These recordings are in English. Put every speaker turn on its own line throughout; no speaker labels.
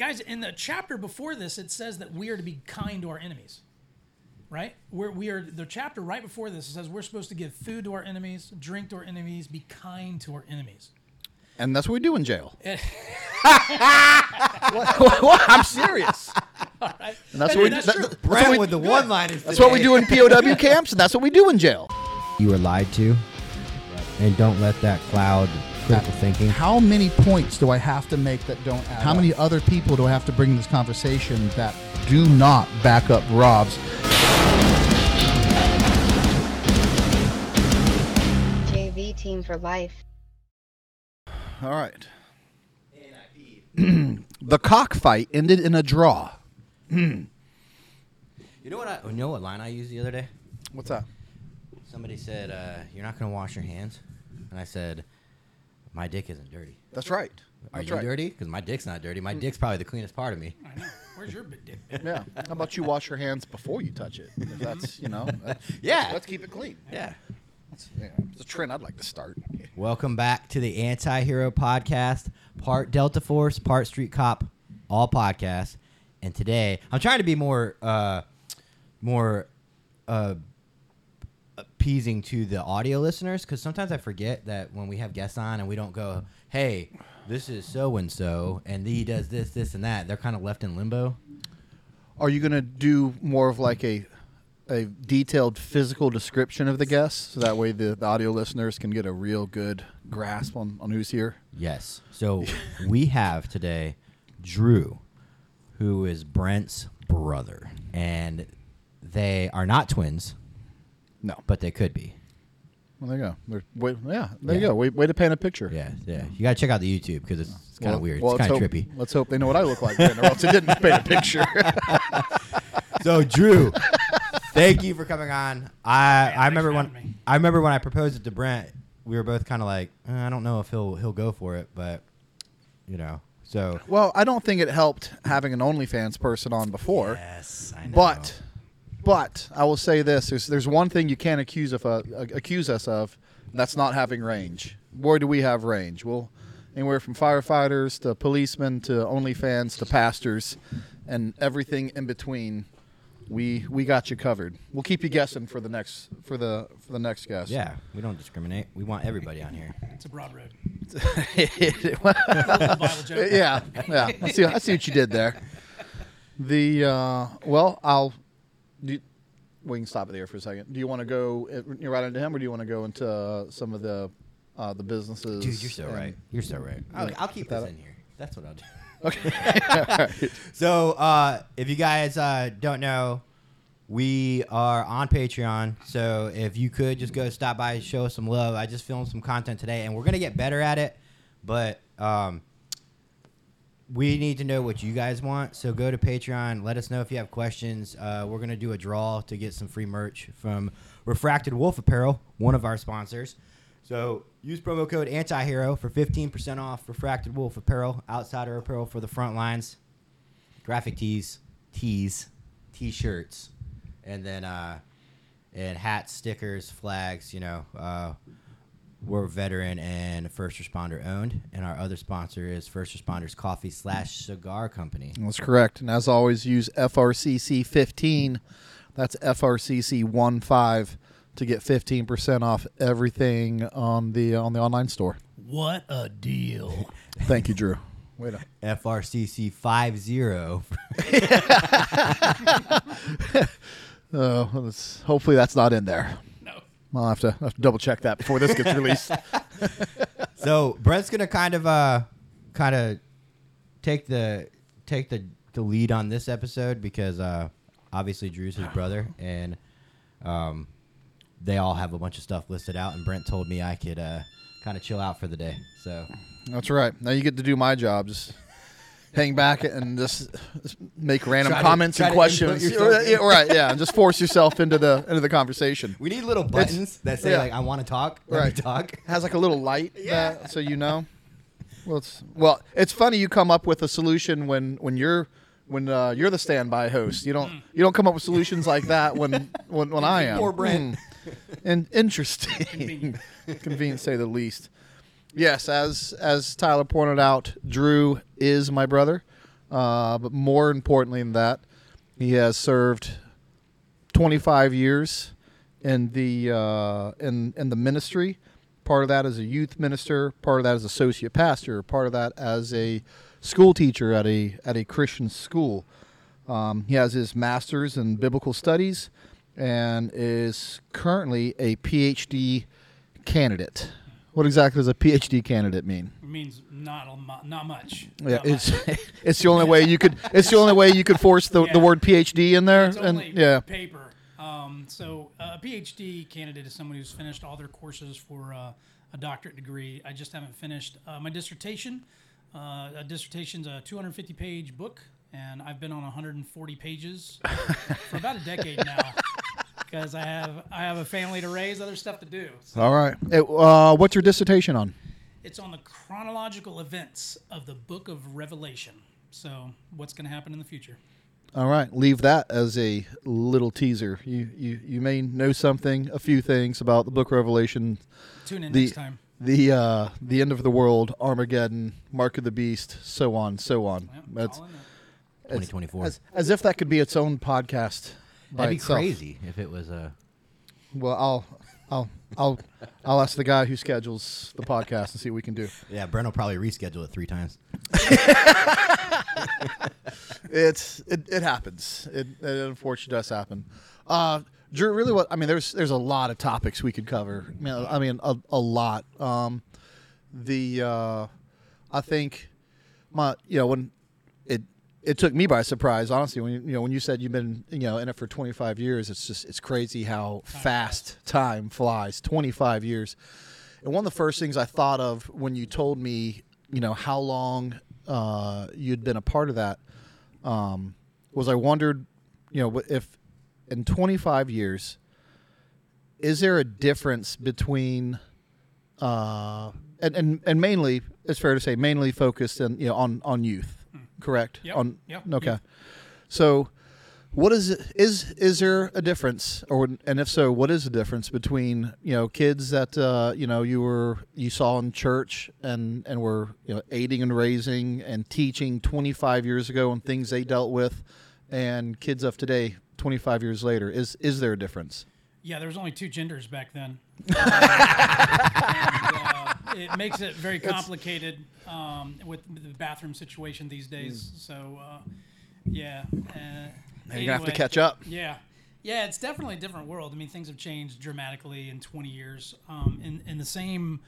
guys, in the chapter before this, it says that we are to be kind to our enemies. Right? We're, we are the chapter right before this. It says we're supposed to give food to our enemies, drink to our enemies, be kind to our enemies.
And that's what we do in jail. Eh. What- what? I'm serious. And that's what we.
That's
that-
true.
that's what we-
with the one liners.
That's what we do in POW camps, and that's what we do in jail.
You were lied to, and don't let that cloud critical thinking.
How many points do I have to make that don't add How many other people do I have to bring in this conversation that do not back up Rob's?
JV Team for Life.
All right. the cockfight ended in a draw.
You know what? I, you know what line I used the other day?
What's that?
Somebody said, uh, "You're not gonna wash your hands," and I said, "My dick isn't dirty."
That's right.
Are
That's
you
right.
dirty? Because my dick's not dirty. My dick's probably the cleanest part of me.
I know. Where's your big dick?
Yeah. How about you wash your hands before you touch it? If that's you know. that's-
Yeah.
Let's keep it clean.
Yeah.
Yeah, it's a trend I'd like to start.
Welcome back to the Anti-Hero Podcast, part Delta Force, part Street Cop, all podcasts. And today, I'm trying to be more, uh, more, uh, appeasing to the audio listeners because sometimes I forget that when we have guests on and we don't go, "Hey, this is so and so, and he does this, this, and that," they're kind of left in limbo.
Are you gonna do more of like a a detailed physical description of the guests, so that way the, the audio listeners can get a real good grasp on, on who's here?
Yes. So we have today Drew, who is Brent's brother, and they are not twins,
No.
but they could be.
Well, there you go. They're, wait, yeah, there you
Yeah.
go. Way, way to paint a picture.
Yeah, yeah. You gotta check out the YouTube because it's, it's kind of
Well-
weird.
well,
it's kind of
let's
trippy.
Let's hope they know what I look like, then, or else it didn't paint a picture.
So Drew, thank you for coming on. I I remember
for
when
having me.
I remember when I proposed it to Brent. We were both kind of like, "Uh, I don't know if he'll he'll go for it, but you know. So
well, I don't think it helped having an OnlyFans person on before.
yes, I know.
But, but I will say this: there's there's one thing you can't accuse of uh, accuse us of. and That's not having range. Where do we have range. Well, anywhere from firefighters to policemen to OnlyFans to pastors, and everything in between. We we got you covered. We'll keep you guessing for the next for the for the next guest.
yeah, we don't discriminate. We want everybody on here.
It's a broad road.
Well,
Bible joke.
yeah, yeah. I see. I see what you did there. The uh, well, I'll. Do you- we can stop it there for a second. Do you want to go uh, right into him, or do you want to go into uh, some of the uh, the businesses?
Dude, you're so
and-
right. You're so right. I'll, I'll keep
that
this
up.
in here. That's what I'll do.
Okay.
So, uh, if you guys uh, don't know, we are on Patreon. So, if you could just go stop by show us some love. I just filmed some content today, and we're gonna get better at it. But um, we need to know what you guys want. So, go to Patreon. Let us know if you have questions. Uh, we're gonna do a draw to get some free merch from Refracted Wolf Apparel, one of our sponsors. So use promo code antihero for 15% off Refracted Wolf apparel, outsider apparel for the front lines, graphic tees, tees, t-shirts, and then uh, and hats, stickers, flags. You know, uh, we're veteran and first responder owned, and our other sponsor is First Responders Coffee slash Cigar Company.
That's correct. And as always, use FRCC fifteen. That's FRCC one five to get fifteen percent off everything on the on the online store.
What a deal.
Thank you, Drew. Wait a
FRCC five zero.
Oh, uh, let's, hopefully that's not in there.
No.
I'll have to, have to double check that before this gets released.
So Brent's gonna kind of uh kind of take the take the the lead on this episode because uh obviously Drew's his brother and um they all have a bunch of stuff listed out and Brent told me I could uh kind of chill out for the day. So
That's right. Now you get to do my job. Just hang back and just, just make random
Try
comments
try
and questions. Yeah, right. Yeah. And just force yourself into the into the conversation.
we need little buttons that say
yeah.
like I want to talk. Let
Right.
me talk.
Has like a little light, yeah. so you know. Well, it's well, it's funny you come up with a solution when when you're when uh, you're the standby host. You don't you don't come up with solutions like that when when, when I am.
Poor Brent.
Hmm. And interesting,
Convenient.
convenient say the least. Yes, as as Tyler pointed out, Drew is my brother. Uh, but more importantly than that, he has served 25 years in the uh, in in the ministry. Part of that as a youth minister, part of that as associate pastor, part of that as a school teacher at a at a Christian school. Um, he has his master's in biblical studies and is currently a PhD candidate. What exactly does a PhD candidate mean?
It means not a mu- not much.
Yeah,
Not
it's
much.
it's the only way you could it's the only way you could force the, the word PhD in there
It's
and yeah.
paper. Um, so uh, a PhD candidate is someone who's finished all their courses for uh, a doctorate degree. I just haven't finished uh, my dissertation. Uh, a dissertation's a 250 page book, and I've been on 140 pages for about a decade now. Because I have I have a family to raise, other stuff to do. So
All right. It- uh, what's your dissertation on?
it's on the chronological events of the book of Revelation. So what's going to happen in the future?
All right, leave that as a little teaser. You you you may know something, a few things about the Book of Revelation,
Tune in
the
next time.
the uh, the end of the world, Armageddon, Mark of the Beast, so on, so on.
Yep,
That's
all in
2024.
as, as if that could be its own podcast.
That'd be
itself.
crazy if it was a.
Well, I'll I'll I'll I'll ask the guy who schedules the podcast and see what we can do.
Yeah, Brent will probably reschedule it three times.
It's it, it happens. It, it unfortunately does happen. Uh, Drew, really, what I mean, there's there's a lot of topics we could cover. I mean, I mean a, a lot. Um, the uh, I think my you know when it took me by surprise honestly when you, you know when you said you've been you know in it for 25 years it's just it's crazy how fast time flies. 25 years. And one of the first things I thought of when you told me you know how long uh, you'd been a part of that um, was I wondered you know if in 25 years is there a difference between uh, and, and and mainly it's fair to say mainly focused in you know on on youth correct.
Yep,
on
yep,
okay
youth.
so what is it is is there a difference or and if so what is the difference between you know kids that uh, you know you were you saw in church and and were you know aiding and raising and teaching 25 years ago and things they dealt with and kids of today 25 years later is is there a difference
Yeah, there was only two genders back then. it makes it very complicated um, with the bathroom situation these days. So, uh, yeah. Uh,
you're gonna have to catch up
Yeah. Yeah, it's definitely a different world. I mean, things have changed dramatically in 20 years. Um, in, in the same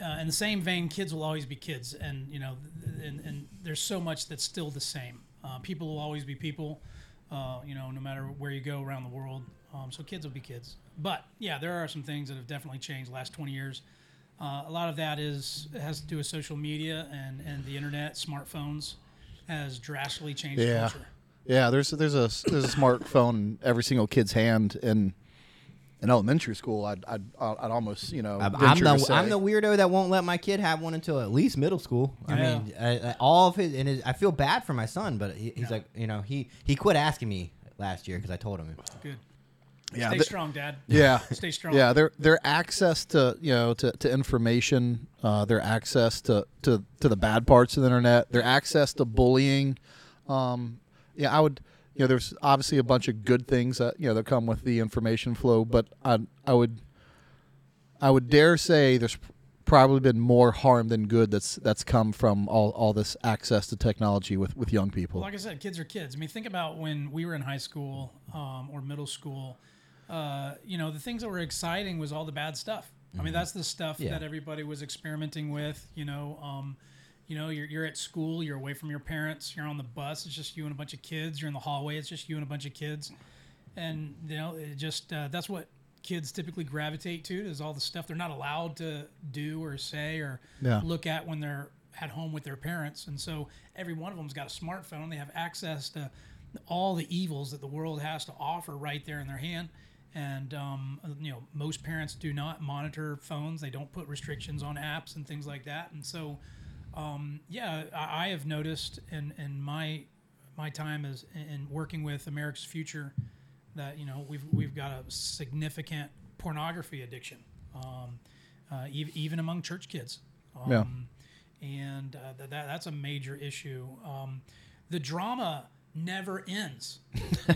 uh, in the same vein, kids will always be kids, and you know, and, and there's so much that's still the same. Uh, people will always be people, uh, you know, no matter where you go around the world. Um, so kids will be kids. But yeah, there are some things that have definitely changed the last 20 years. Uh, a lot of that is has to do with social media and, and the internet, smartphones has drastically changed
Yeah.
culture.
Yeah, there's there's a there's a smartphone in every single kid's hand in in elementary school. I'd I'd, I'd almost you know
I'm, I'm
to
the
say.
I'm the weirdo that won't let my kid have one until at least middle school. I
Yeah.
mean, I, I- all of his and his, I feel bad for my son, but he, he's like, you know, he he quit asking me last year because I told him.
Good.
Yeah,
Stay
the-
strong, Dad.
yeah,
Stay strong.
yeah. Their their access to you know to, to information, uh, their access to, to to the bad parts of the internet, their access to bullying. Um, yeah, I would. You know, there's obviously a bunch of good things that you know that come with the information flow, but I I would I would dare say there's probably been more harm than good that's that's come from all, all this access to technology with, with young people.
Like I said, kids are kids. I mean, think about when we were in high school um, or middle school. Uh, you know, the things that were exciting was all the bad stuff. I mean, that's the stuff
Yeah.
that everybody was experimenting with. You know, um, you know, you're, you're at school, you're away from your parents, you're on the bus, it's just you and a bunch of kids. You're in the hallway, it's just you and a bunch of kids, and you know, it just uh, that's what kids typically gravitate to is all the stuff they're not allowed to do or say or
Yeah.
look at when they're at home with their parents. And so every one of them's got a smartphone. They have access to all the evils that the world has to offer right there in their hand. And um, you know, most parents do not monitor phones. They don't put restrictions on apps and things like that. And so, um, yeah, I, I have noticed in, in my my time as in working with America's Future that you know we've we've got a significant pornography addiction, um, uh, even, even among church kids. Um,
Yeah.
And uh, that, that that's a major issue. Um, the drama never ends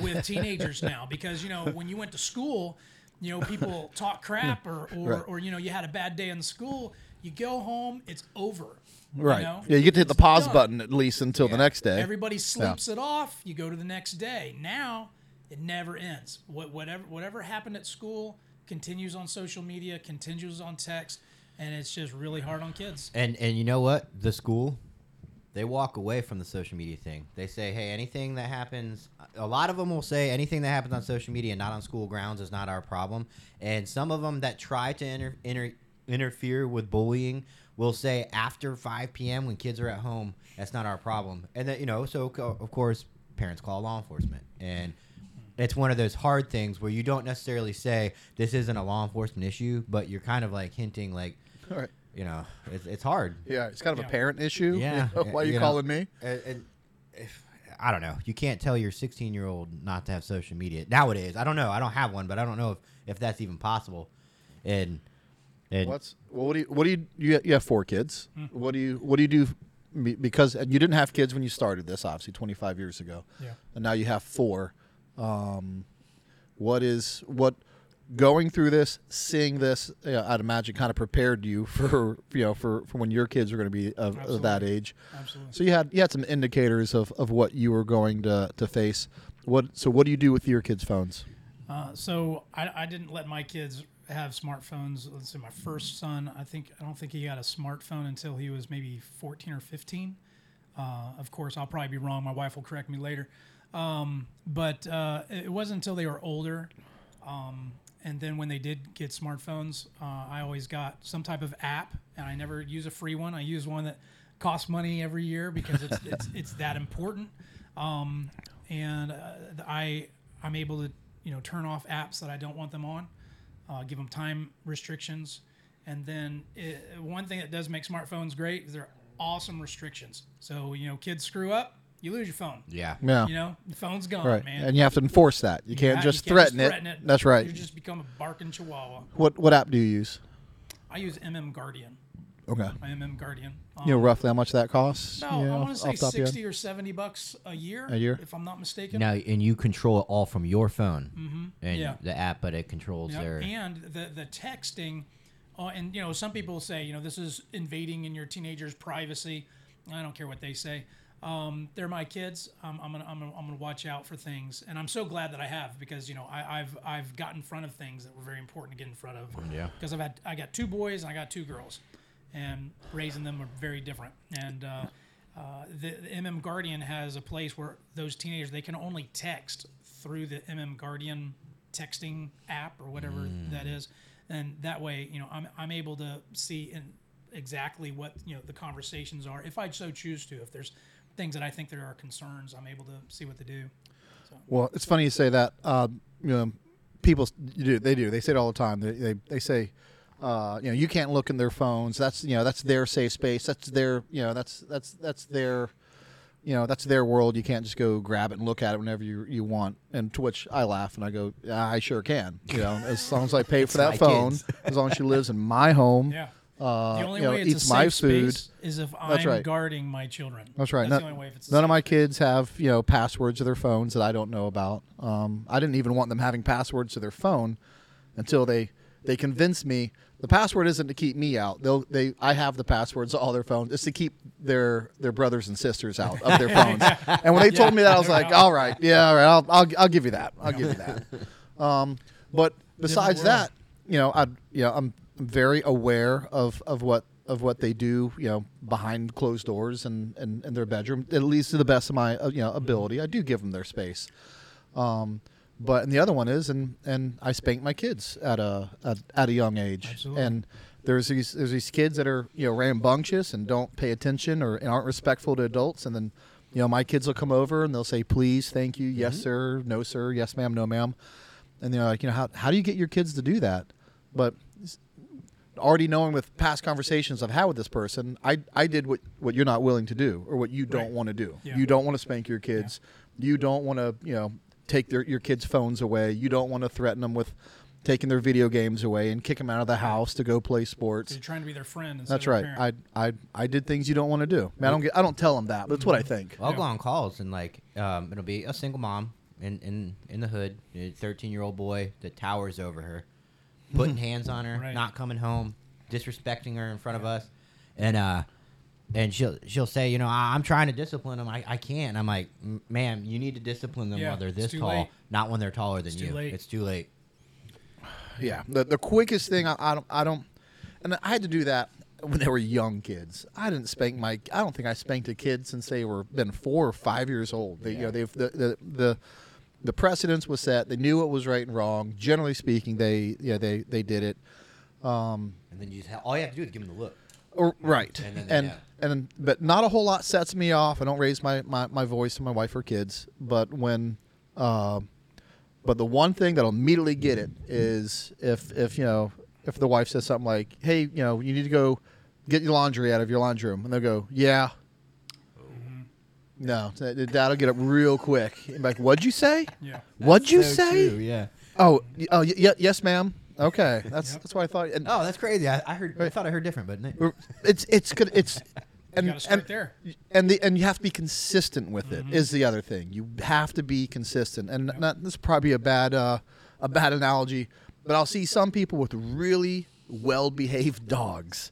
with teenagers now because you know when you went to school, you know people talk crap or or,
Right.
or you know you had a bad day in school. You go home, it's over. you
Right.
know?
Yeah, you get to hit the pause
done.
button at least until the next day.
Everybody sleeps it off. You go to the next day. Now it never ends. What whatever whatever happened at school continues on social media, continues on text, and it's just really hard on kids.
And and you know what? The school, they walk away from the social media thing. They say, hey, anything that happens, a lot of them will say anything that happens on social media, not on school grounds, is not our problem. And some of them that try to inter, inter, interfere with bullying will say after 5 p.m. when kids are at home, that's not our problem. And that you know, so of course, parents call law enforcement and. It's one of those hard things where you don't necessarily say this isn't a law enforcement issue, but you're kind of like hinting, like. You know, it's, it's hard.
Yeah, it's kind of
Yeah.
a parent issue.
Yeah.
Why are you,
You know,
calling me?
And, and if, I don't know. You can't tell your 16 year old not to have social media nowadays. I don't know. I don't have one, but I don't know if, if that's even possible. And and
What's well? What do you? What do you? You, you have four kids.
Hmm.
What do you? What do you do? be- Because you didn't have kids when you started this, obviously, 25 years ago.
Yeah.
And now you have four. Um, what is what? Going through this, seeing this, you know, I'd imagine kind of prepared you for you know for, for when your kids are going to be of, of that age.
Absolutely.
So you had you had some indicators of, of what you were going to, to face. What so what do you do with your kids' phones?
Uh, so I, I didn't let my kids have smartphones. Let's say my first son, I think I don't think he got a smartphone until he was maybe 14 or 15. Uh, of course, I'll probably be wrong. My wife will correct me later. Um, but uh, it wasn't until they were older. Um, and then when they did get smartphones, uh, I always got some type of app, and I never use a free one. I use one that costs money every year because it's it's, it's that important. Um, and uh, I I'm able to you know turn off apps that I don't want them on, uh, give them time restrictions, and then it, one thing that does make smartphones great is they're awesome restrictions. So you know kids screw up, you lose your phone.
yeah.
Yeah.
You know the phone's gone,
right.
man.
And you have to enforce that. You can't
Yeah,
just
you
threaten,
threaten
it. That's right.
You just become a barking chihuahua.
What what app do you use?
I use MM Guardian.
Okay.
My MM Guardian. Um,
You know roughly how much that costs?
no,
You know,
I want to say
the top of your head?
sixty or seventy bucks a year.
A year?
if I'm not mistaken.
Now and you control it all from your phone
Mm-hmm.
and
Yeah.
the app, but it controls
Yep.
their.
And the the texting, uh, and you know, some people say, you know, this is invading in your teenager's privacy. I don't care what they say. Um, they're my kids. Um, I'm gonna, I'm gonna I'm gonna watch out for things, and I'm so glad that I have because you know I, I've I've got in front of things that were very important to get in front of.
Yeah.
Because I've had I got two boys and I got two girls, and raising them are very different. And uh, uh, the, the MM Guardian has a place where those teenagers they can only text through the MM Guardian texting app or whatever that is, and that way you know I'm I'm able to see in exactly what you know the conversations are if I so choose to. If there's things that I think there are concerns, I'm able to see what they do.
Well, it's funny you say that. Uh, you know, people s- you do they do they say it all the time. They they, they say. Uh, you know, you can't look in their phones. That's you know, that's their safe space. That's their you know, that's that's that's their you know, that's their world. You can't just go grab it and look at it whenever you, you want. And to which I laugh and I go, yeah, I sure can. You know, as long as I pay for that phone,
kids.
as long as she lives in my home,
Yeah.
Uh,
the only
you know,
way it's
eats
a
my
safe
food.
space is if I'm
right.
guarding my children.
That's right.
That's
None,
the only way if it's a
none of
safe
my kids have you know passwords to their phones that I don't know about. Um, I didn't even want them having passwords to their phone until they they convinced me the password isn't to keep me out. They'll they I have the passwords to all their phones. It's to keep their their brothers and sisters out of their phones. And when they told me that, I was like, all right, yeah, all right, I'll I'll, I'll give you that. I'll give you that. Um, but besides that, you know, I you know I'm very aware of of what of what they do, you know, behind closed doors and and in their bedroom, at least to the best of my uh, you know ability. I do give them their space. Um, but and the other one is, and and I spank my kids at a at, at a young age,
Absolutely.
and there's these there's these kids that are you know rambunctious and don't pay attention or and aren't respectful to adults, and then you know my kids will come over and they'll say please, thank you, yes sir, no sir, yes ma'am, no ma'am, and they're like you know how how do you get your kids to do that? But already knowing with past conversations I've had with this person, I I did what what you're not willing to do or what you don't
Right.
want to do.
Yeah.
You don't want to spank your kids. You don't want to you know take their your kids' phones away. You don't want to threaten them with taking their video games away and kick them out of the house to go play sports.
You're trying to be their friend.
That's
of
right.
parent.
I, I I did things you don't want to do. I, mean, I don't get, I don't tell them that. But that's what I think.
I'll go on calls and like um, it'll be a single mom in in in the hood, a thirteen year old boy that towers over her, putting hands on her,
Right.
not coming home, disrespecting her in front of us, and uh. And she'll she'll say, you know, I, I'm trying to discipline them. I, I can't. I'm like, "M- ma'am, you need to discipline them
Yeah,
while they're this tall,
late.
not when they're taller than
It's too
you.
late.
It's too late.
Yeah. The the quickest thing I, I don't I don't and I had to do that when they were young kids. I didn't spank my I don't think I spanked a kid since they were been 4 or 5 years old. They you know they've the the the the precedence was set. They knew what was right and wrong. Generally speaking, they yeah they they did it.
And then you just ha- all you have to do is give them the look.
Or, right.
And then
And and, but not a whole lot sets me off. I don't raise my, my, my voice to my wife or kids. But when uh, but the one thing that'll immediately get it is if if you know if the wife says something like, "Hey, you know, you need to go get your laundry out of your laundry room," and they'll go, "Yeah." No, th- that'll get up real quick. Like, what'd you say?
yeah.
What'd you
So
say?
true, yeah.
Oh, y- oh, y- y- yes, ma'am. Okay, that's
Yep.
that's what I thought. And
Oh, that's crazy. I, I heard. I thought I heard different, but
it's it's good. It's and
gotta start
and,
there.
and the and you have to be consistent with it. Is the other thing. You have to be consistent, and not, this is probably a bad uh, a bad analogy, but I'll see some people with really well behaved dogs.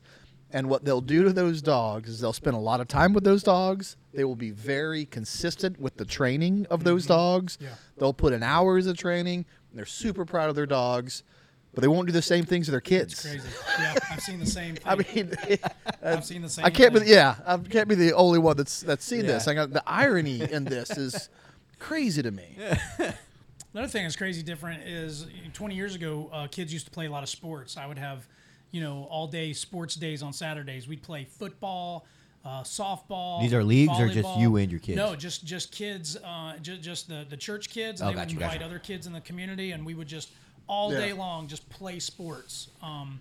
And what they'll do to those dogs is they'll spend a lot of time with those dogs. They will be very consistent with the training of those dogs.
Yeah.
They'll put in hours of training. They're super proud of their dogs, but they won't do the same things to their kids.
It's crazy. Yeah, I've seen the same. Thing.
I mean,
I've seen the same.
I can't be. Yeah, I can't be the only one that's that's seen this. I got the irony in this is crazy to me.
Another thing that's crazy different is 20 years ago, uh, kids used to play a lot of sports. I would have, you know, all day sports days on Saturdays. We'd play football, uh, softball.
These are leagues or just you and your kids?
No, just just kids, uh, just, just the, the church kids. And
Oh,
they would
gotcha,
invite
gotcha.
other kids in the community, and we would just all
Yeah.
day long just play sports. Um,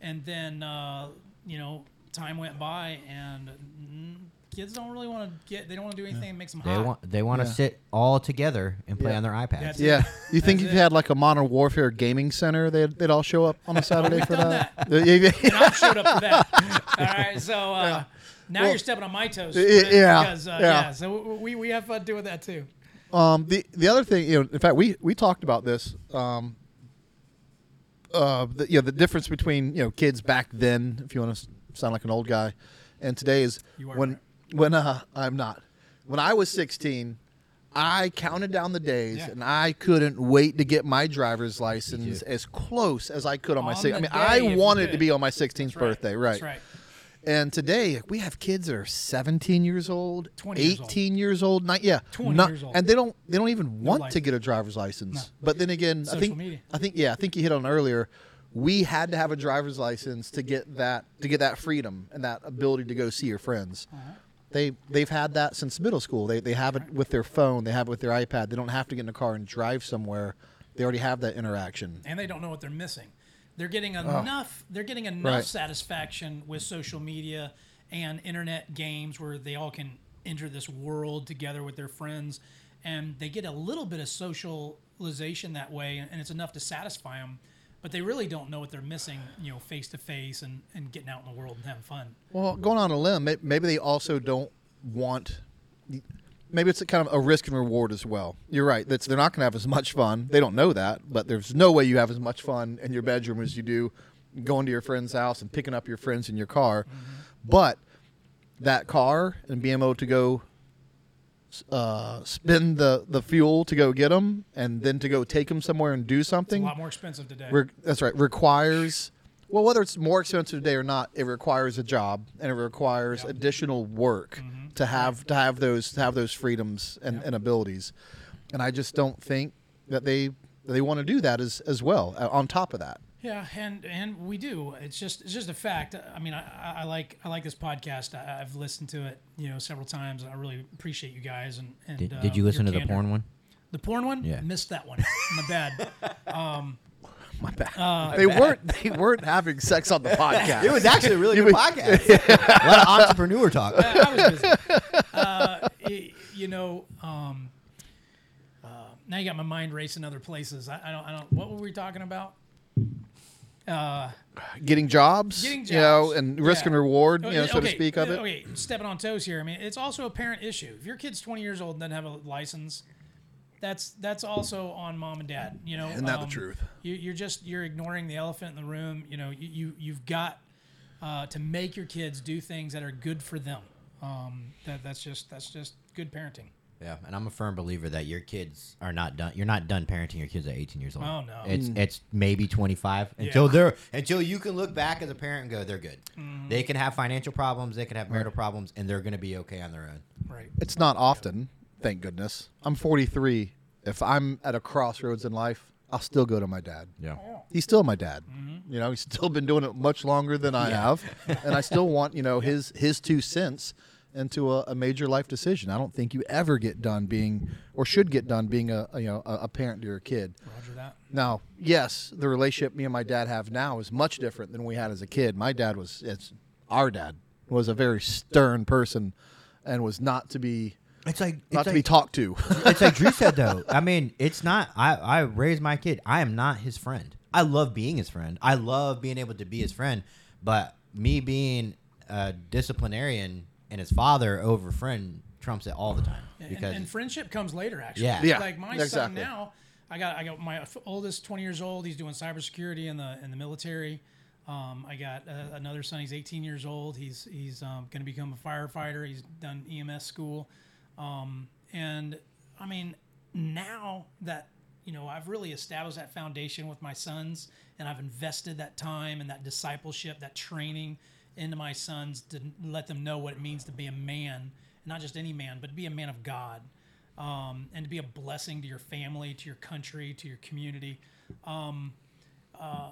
and then, uh, you know, time went by, and mm, kids don't really want to get, they don't want to do anything that makes them
they
hot.
want they want to
Yeah.
sit all together and play
Yeah.
on their iPads.
That's
Yeah, you think
That's
if you
it.
had like a Modern Warfare gaming center, they'd, they'd all show up on a Saturday for
done
that. Yeah, yeah.
and I showed up for that. All right, so uh, now
Well,
you're stepping on my toes.
y- yeah,
because, uh,
yeah.
yeah. So w- we we have fun doing that too.
Um, the the other thing, you know, in fact, we we talked about this. Um, uh, the, you know, the difference between you know kids back then, if you want to sound like an old guy, and today is
You are
when
right.
When uh, I'm not. When I was 16, I counted down the days,
Yeah.
and I couldn't wait to get my driver's license as close as I could on my.
On
six- I mean, I wanted to be on my 16th
That's right.
birthday, right?
That's right.
And today we have kids that are 17 years old,
20 years old.
18 years old, not yeah,
20
not-
years old.
and they don't they don't even want to get a driver's license.
No.
But then again, I think
media.
I think yeah, I think you hit on earlier. We had to have a driver's license to get that to get that freedom and that ability to go see your friends.
Uh-huh.
They they've had that since middle school. They they have it with their phone. They have it with their iPad. They don't have to get in a car and drive somewhere. They already have that interaction.
And they don't know what they're missing. They're getting enough. They're getting enough
Oh. Right.
satisfaction with social media and internet games where they all can enter this world together with their friends, and they get a little bit of socialization that way, and it's enough to satisfy them. But they really don't know what they're missing, you know, face to face and and getting out in the world and having fun.
Well, going on a limb, maybe they also don't want. Maybe it's a kind of a risk and reward as well. You're right. That's they're not going to have as much fun. They don't know that, but there's no way you have as much fun in your bedroom as you do going to your friend's house and picking up your friends in your car. Mm-hmm. But that car and being able to go uh, spend the the fuel to go get them and then to go take them somewhere and do
It's a lot more expensive today.
Re- that's right. Requires well, whether it's more expensive today or not, it requires a job and it requires
Yep.
additional work to have to have those to have those freedoms and, and abilities. And I just don't think that they they want to do that as as well. uh, On top of that,
Yeah, and and we do. It's just it's just a fact. I mean, I, I- I like I like this podcast. I, I've listened to it, you know, several times. I really appreciate you guys. And, and
Did,
uh,
did you listen to
your
the porn one?
The porn one?
Yeah.
missed that one. My bad.
my bad.
Uh,
they weren't they weren't having sex on the podcast.
It was actually a really good podcast. a lot of entrepreneur talk.
I, I was busy. Uh, y- you know, um, uh, now you got my mind racing other places. I, I don't. I don't. What were we talking about? Uh,
getting jobs,
Getting
you know, and risk
yeah.
and reward, you know,
Okay,
so to speak of it.
Okay, stepping on toes here. I mean, it's also a parent issue. If your kid's 20 years old and doesn't have a license, that's that's also on mom and dad. You know,
Isn't that the
Um,
truth?
You, you're just you're ignoring the elephant in the room. You know, you, you you've got uh, to make your kids do things that are good for them. Um, that that's just that's just good parenting.
Yeah, and I'm a firm believer that your kids are not done. You're not done parenting your kids at 18 years old.
Oh, no.
It's it's maybe 25 until they're until you can look back as a parent and go, they're good.
Mm-hmm.
They can have financial problems, they can have marital problems, and they're going to be okay on their own.
Right.
It's not often, thank goodness. I'm 43. If I'm at a crossroads in life, I'll still go to my dad.
Yeah.
He's still my dad.
Mm-hmm.
You know, he's still been doing it much longer than I have, and I still want you know his his two cents into a, a major life decision. I don't think you ever get done being or should get done being a, a you know a, a parent to your kid.
Roger that.
Now, yes, the relationship me and my dad have now is much different than we had as a kid. My dad was it's our dad was a very stern person and was not to be
It's like
not
it's
to
like,
be talked to.
it's like Drew said though. I mean, it's not. I I raised my kid. I am not his friend. I love being his friend. I love being able to be his friend. But me being a disciplinarian and his father over friend trumps it all the time because
and, friendship comes later actually.
Yeah.
Yeah,
like my son now i got i got my oldest 20 years old. He's doing cybersecurity in the in the military. Um, i got uh, another son. He's 18 years old. He's he's um, going to become a firefighter. He's done ems school. Um, and i mean now that you know i've really established that foundation with my sons and i've invested that time and that discipleship that training into my sons to let them know what it means to be a man not just any man but to be a man of god um, and to be a blessing to your family to your country to your community. Um, uh,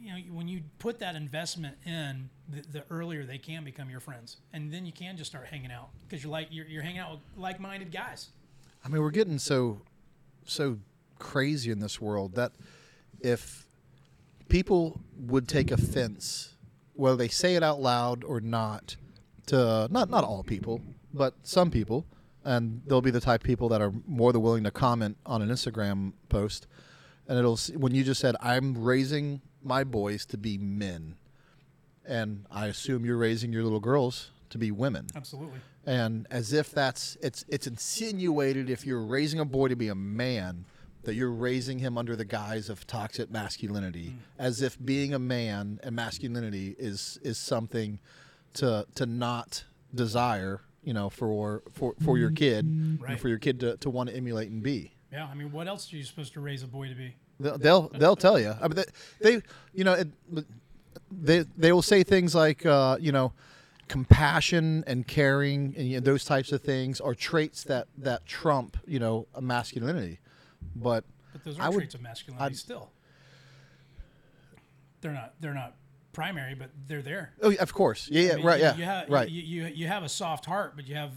you know when you put that investment in the, the earlier they can become your friends and then you can just start hanging out because you're like you're, you're hanging out with like-minded guys.
I mean, we're getting so so crazy in this world that if people would take offense, whether they say it out loud or not, to not not all people, but some people, and they'll be the type of people that are more than willing to comment on an Instagram post, and it'll when you just said, "I'm raising my boys to be men," and I assume you're raising your little girls to be women.
Absolutely.
And as if that's it's it's insinuated if you're raising a boy to be a man that you're raising him under the guise of toxic masculinity as if being a man and masculinity is is something to to not desire you know for for for your kid and
Right.
for your kid to, to want to emulate and be
yeah i mean what else are you supposed to raise a boy to be
They'll they'll, they'll tell you. I mean, they, they you know, it, they they will say things like, uh, you know, compassion and caring and you know, those types of things are traits that that trump, you know, a masculinity. But
but those
I
are
would-
traits of masculinity
I'd-
still they're not they're not primary but they're there
oh, yeah, of course, yeah, yeah,
I mean,
right,
you,
yeah,
you have,
right.
You, you you have a soft heart, but you have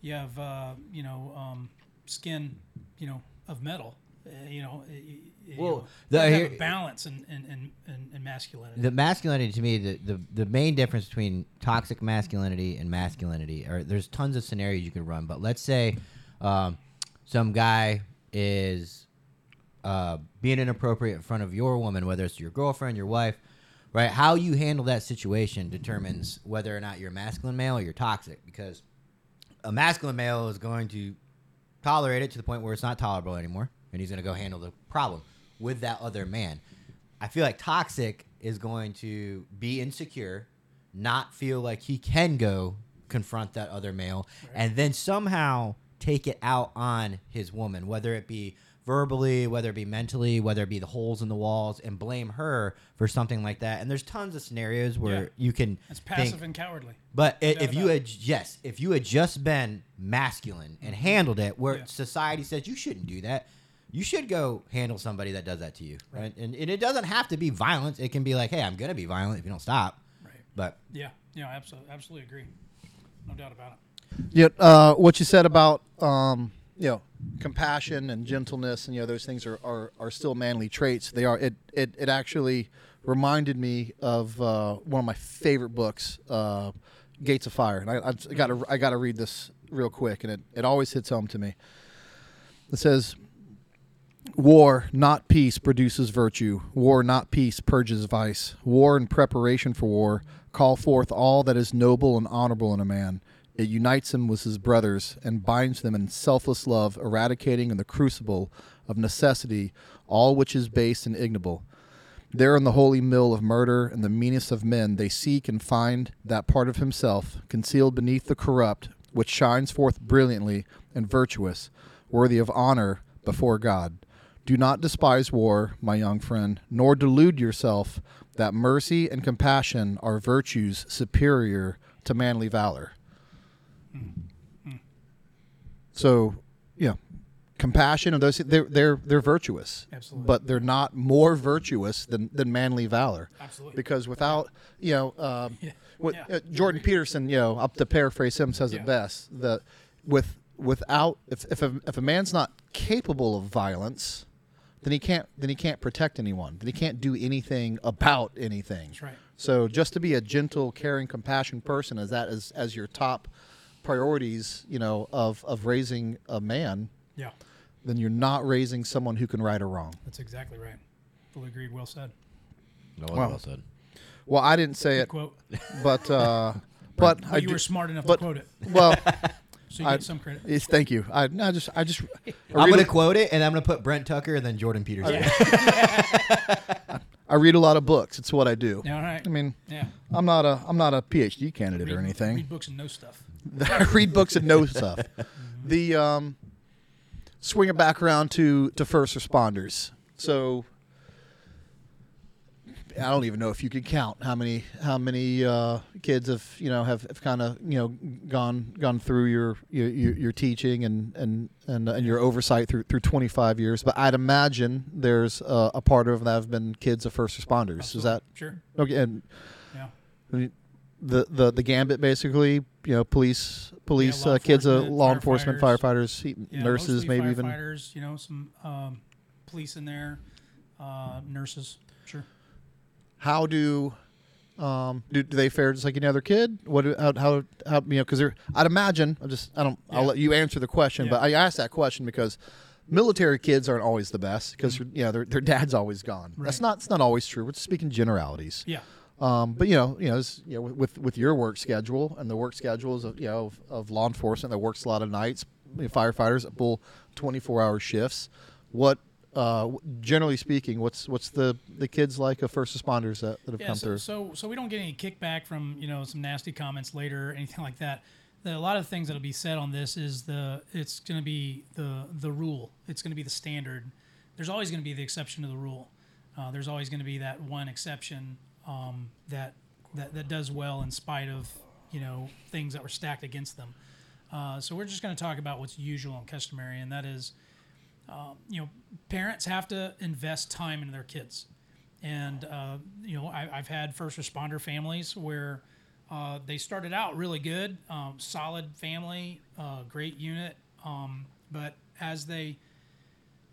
you have uh, you know um, skin, you know, of metal. Uh, you know, y- y- you
Well,
know,
the-
you have
here-
a balance and in, in, in, in masculinity.
the masculinity to me the, the the main difference between toxic masculinity and masculinity or there's tons of scenarios you could run but let's say um, some guy is uh, being inappropriate in front of your woman whether it's your girlfriend your wife right how you handle that situation determines whether or not you're a masculine male or you're toxic because a masculine male is going to tolerate it to the point where it's not tolerable anymore, and he's going to go handle the problem with that other man. I feel like toxic is going to be insecure, not feel like he can go confront that other male, and then somehow take it out on his woman, whether it be verbally, whether it be mentally, whether it be the holes in the walls, and blame her for something like that. And there's tons of scenarios where
Yeah.
you can
It's
think-
passive and cowardly.
but i-
doubt
if you had yes, if you had just been masculine and mm-hmm. handled it, where
Yeah.
society says you shouldn't do that, you should go handle somebody that does that to you, right? And, and it doesn't have to be violence. It can be like, hey, I'm gonna be violent if you don't stop.
Right.
But
Yeah. Yeah. Absolutely. Absolutely agree. No doubt about it.
Yeah, uh, what you said about um, you know compassion and gentleness and you know those things are, are, are still manly traits. They are. It it, it actually reminded me of uh, one of my favorite books, uh, Gates of Fire, and I, got to I got to read this real quick, and it, it always hits home to me. It says, War, not peace, produces virtue. War, not peace, purges vice. War and preparation for war call forth all that is noble and honorable in a man. It unites him with his brothers and binds them in selfless love, eradicating in the crucible of necessity all which is base and ignoble. There in the holy mill of murder and the meanest of men, they seek and find that part of himself concealed beneath the corrupt, which shines forth brilliantly and virtuous, worthy of honor before God. Do not despise war, my young friend, nor delude yourself that mercy and compassion are virtues superior to manly valor. So, yeah, compassion and those they're they're they're virtuous,
Absolutely.
but they're not more virtuous than than manly valor.
Absolutely.
because without you know, um,
Yeah.
what
Yeah.
uh, Jordan Peterson, you know, up to paraphrase him, says
Yeah.
it best. The with without if if a, if a man's not capable of violence, then he can't then he can't protect anyone. Then he can't do anything about anything.
That's right.
So just to be a gentle, caring, compassionate person as that as as your top priorities, you know, of of raising a man,
Yeah,
then you're not raising someone who can right or wrong.
that's exactly right. Fully agreed. Well said.
No,
Wow.
well said.
Well, I didn't say
Good
it,
quote.
but uh, but
But
I
you
do-
were smart enough
but-
to quote it,
well.
so you
I-
get some credit.
Yes, thank you. I, I just, I just. I
I'm gonna quote it, and I'm gonna put Brent Tucker and then Jordan Peterson.
I read a lot of books. It's what I do.
Yeah, all right.
I mean,
Yeah.
I'm not a, I'm not a PhD candidate or anything.
Read books and know stuff.
I read books and know stuff. The um, swing it back around to to first responders. So I don't even know if you could count how many how many uh, kids have you know have, have kind of you know gone gone through your your, your, your teaching and and and, and your oversight through through 25 years. But I'd imagine there's uh, a part of them that have been kids of first responders. Is that
Sure.
okay? And
Yeah.
the the the gambit basically you know police police
law
uh, kids uh, law enforcement firefighters,
Yeah,
nurses maybe even
firefighters. You know, some um, police in there, uh, nurses. Sure.
how do um do, do they fare just like any other kid what how how, how you know because they're i'd imagine i just i don't i'll let you answer the question but i asked that question because military kids aren't always the best because you know their, their dad's always gone that's
Mm-hmm.
Not it's not always true we're just speaking generalities
Yeah.
Um, but you know, you know, you know, with with your work schedule and the work schedules of you know of, of law enforcement that works a lot of nights, you know, firefighters that pull twenty four hour shifts. What, uh, generally speaking, what's what's the the kids like of first responders that, that have
Yeah,
come
so,
through?
so so we don't get any kickback from you know some nasty comments later or anything like that. The, a lot of things that'll be said on this is the it's going to be the the rule. It's going to be the standard. There's always going to be the exception to the rule. Uh, there's always going to be that one exception um, that that that does well in spite of you know things that were stacked against them. Uh, so we're just going to talk about what's usual and customary, and that is, um, you know, parents have to invest time in their kids and uh, you know I, I've had first responder families where uh, they started out really good, um, solid family, uh, great unit, um, but as they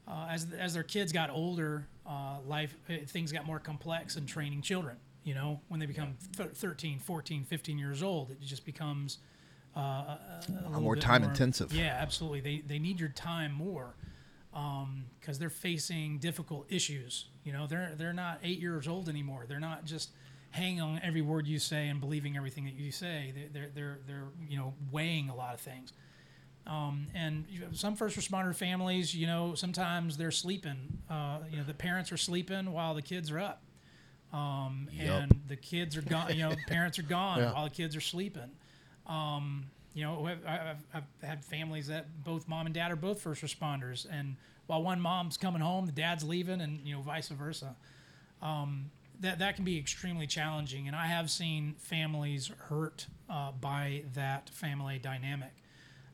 uh, as as their kids got older, uh, life eh, things got more complex in training children. You know, when they become th- 13, 14, 15 years old, it just becomes uh, a, a
more time intensive.
Yeah, absolutely. They they need your time more because they're facing difficult issues. You know, they're they're not eight years old anymore. They're not just hanging on every word you say and believing everything that you say. They- They're they're they're you know weighing a lot of things. Um, and some first responder families, you know, sometimes they're sleeping. Uh, you know, the parents are sleeping while the kids are up, um, and the kids are gone. You know, parents are gone
Yeah.
while the kids are sleeping. Um, you know, I've, I've, I've had families that both mom and dad are both first responders, and while one mom's coming home, the dad's leaving, and you know, vice versa. Um, that that can be extremely challenging, and I have seen families hurt uh, by that family dynamic.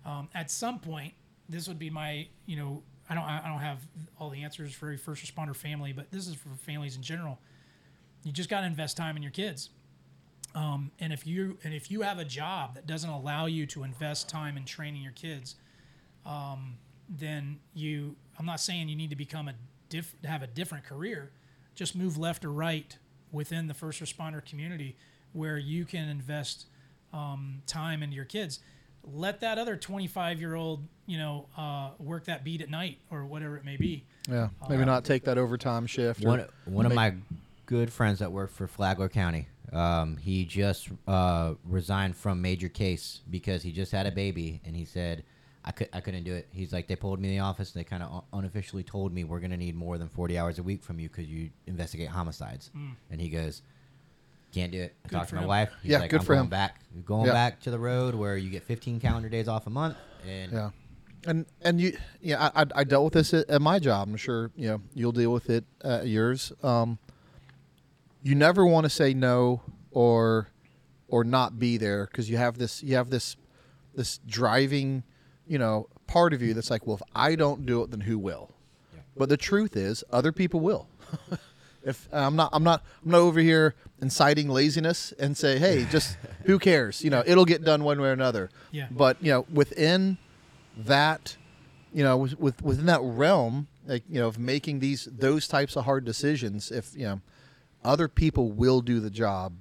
Um, at some point, this would be my, you know, I don't, I don't have all the answers for a first responder family, but this is for families in general. You just got to invest time in your kids. Um, and if you and if you have a job that doesn't allow you to invest time in training your kids, um, then you I'm not saying you need to become a diff, have a different career. Just move left or right within the first responder community where you can invest um, time into your kids. let that other 25 year old, you know, uh, work that beat at night or whatever it may be.
Yeah, maybe not take that overtime shift. or
One, one of my good friends that work for Flagler County, um, he just uh, resigned from major case because he just had a baby, and he said, "I could, I couldn't do it." He's like, "They pulled me in the office, and they kind of unofficially told me we're going to need more than forty hours a week from you because you investigate homicides." And he goes, "Can't do it." I.
Good
talked to my
him.
wife. He's
Yeah,
like,
good
I'm
for
going
him.
Back, going
Yeah.
back to the road where you get fifteen calendar days off a month, and
Yeah, and and you, yeah, I, I, I dealt with this at, at my job. I'm sure you know you'll deal with it at yours. Um, you never want to say no or or not be there because you have this you have this this driving you know part of you that's like well if i don't do it then who will?
Yeah.
but the truth is other people will. If uh, i'm not i'm not i'm not over here inciting laziness and say hey just who cares? You know it'll get done one way or another.
Yeah.
but you know within that you know with, with within that realm like you know of making these those types of hard decisions if you know other people will do the job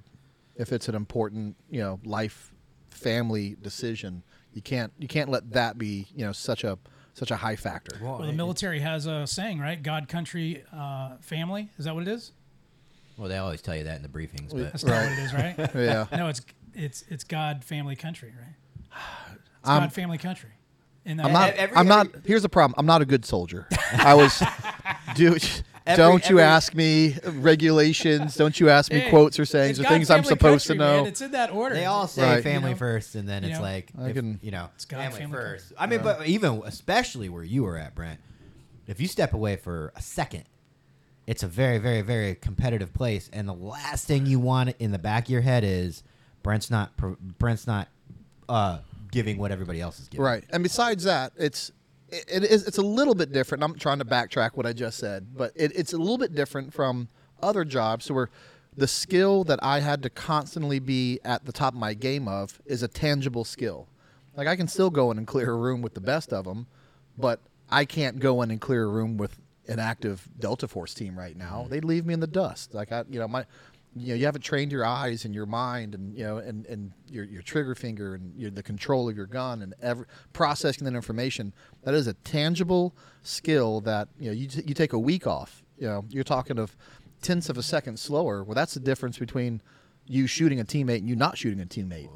if it's an important you know life family decision you can't you can't let that be you know such a such a high factor
Well,
Well, the military has a saying, right? God, country, uh, family. Is that what it is?
well, they always tell you that in the briefings, but
That's not
Right.
what it is, right?
yeah
no, it's it's it's God, family, country, right? It's
I'm-
God, family, country. And
i'm not
every-
i'm not
every-
here's the problem i'm not a good soldier i was do
Every-
don't you
every-
ask me regulations don't you ask me
Hey,
quotes or sayings or things i'm supposed
country,
to know
Man. It's in that order.
They all say
Right.
family
You know?
first, and then
You
it's
know?
like,
I
if,
can-
you know,
God,
family,
family
first. I mean, but even especially where you were at, Brent, if you step away for a second, it's a very, very, very competitive place, and the last thing you want in the back of your head is Brent's not Brent's not uh, giving what everybody else is giving.
Right, and besides that, it's it, it is it's a little bit different. I'm trying to backtrack what I just said, but it, it's a little bit different from other jobs where the skill that I had to constantly be at the top of my game of is a tangible skill. Like I can still go in and clear a room with the best of them, but I can't go in and clear a room with an active Delta Force team right now. Mm-hmm. They'd leave me in the dust. Like I, you know, my, you know, you haven't trained your eyes and your mind and you know, and and your your trigger finger and your, the control of your gun and every processing that information. That is a tangible skill that you know you t- you take a week off. You know, you're talking of tenths of a second slower. Well, that's the difference between you shooting a teammate and you not shooting a teammate.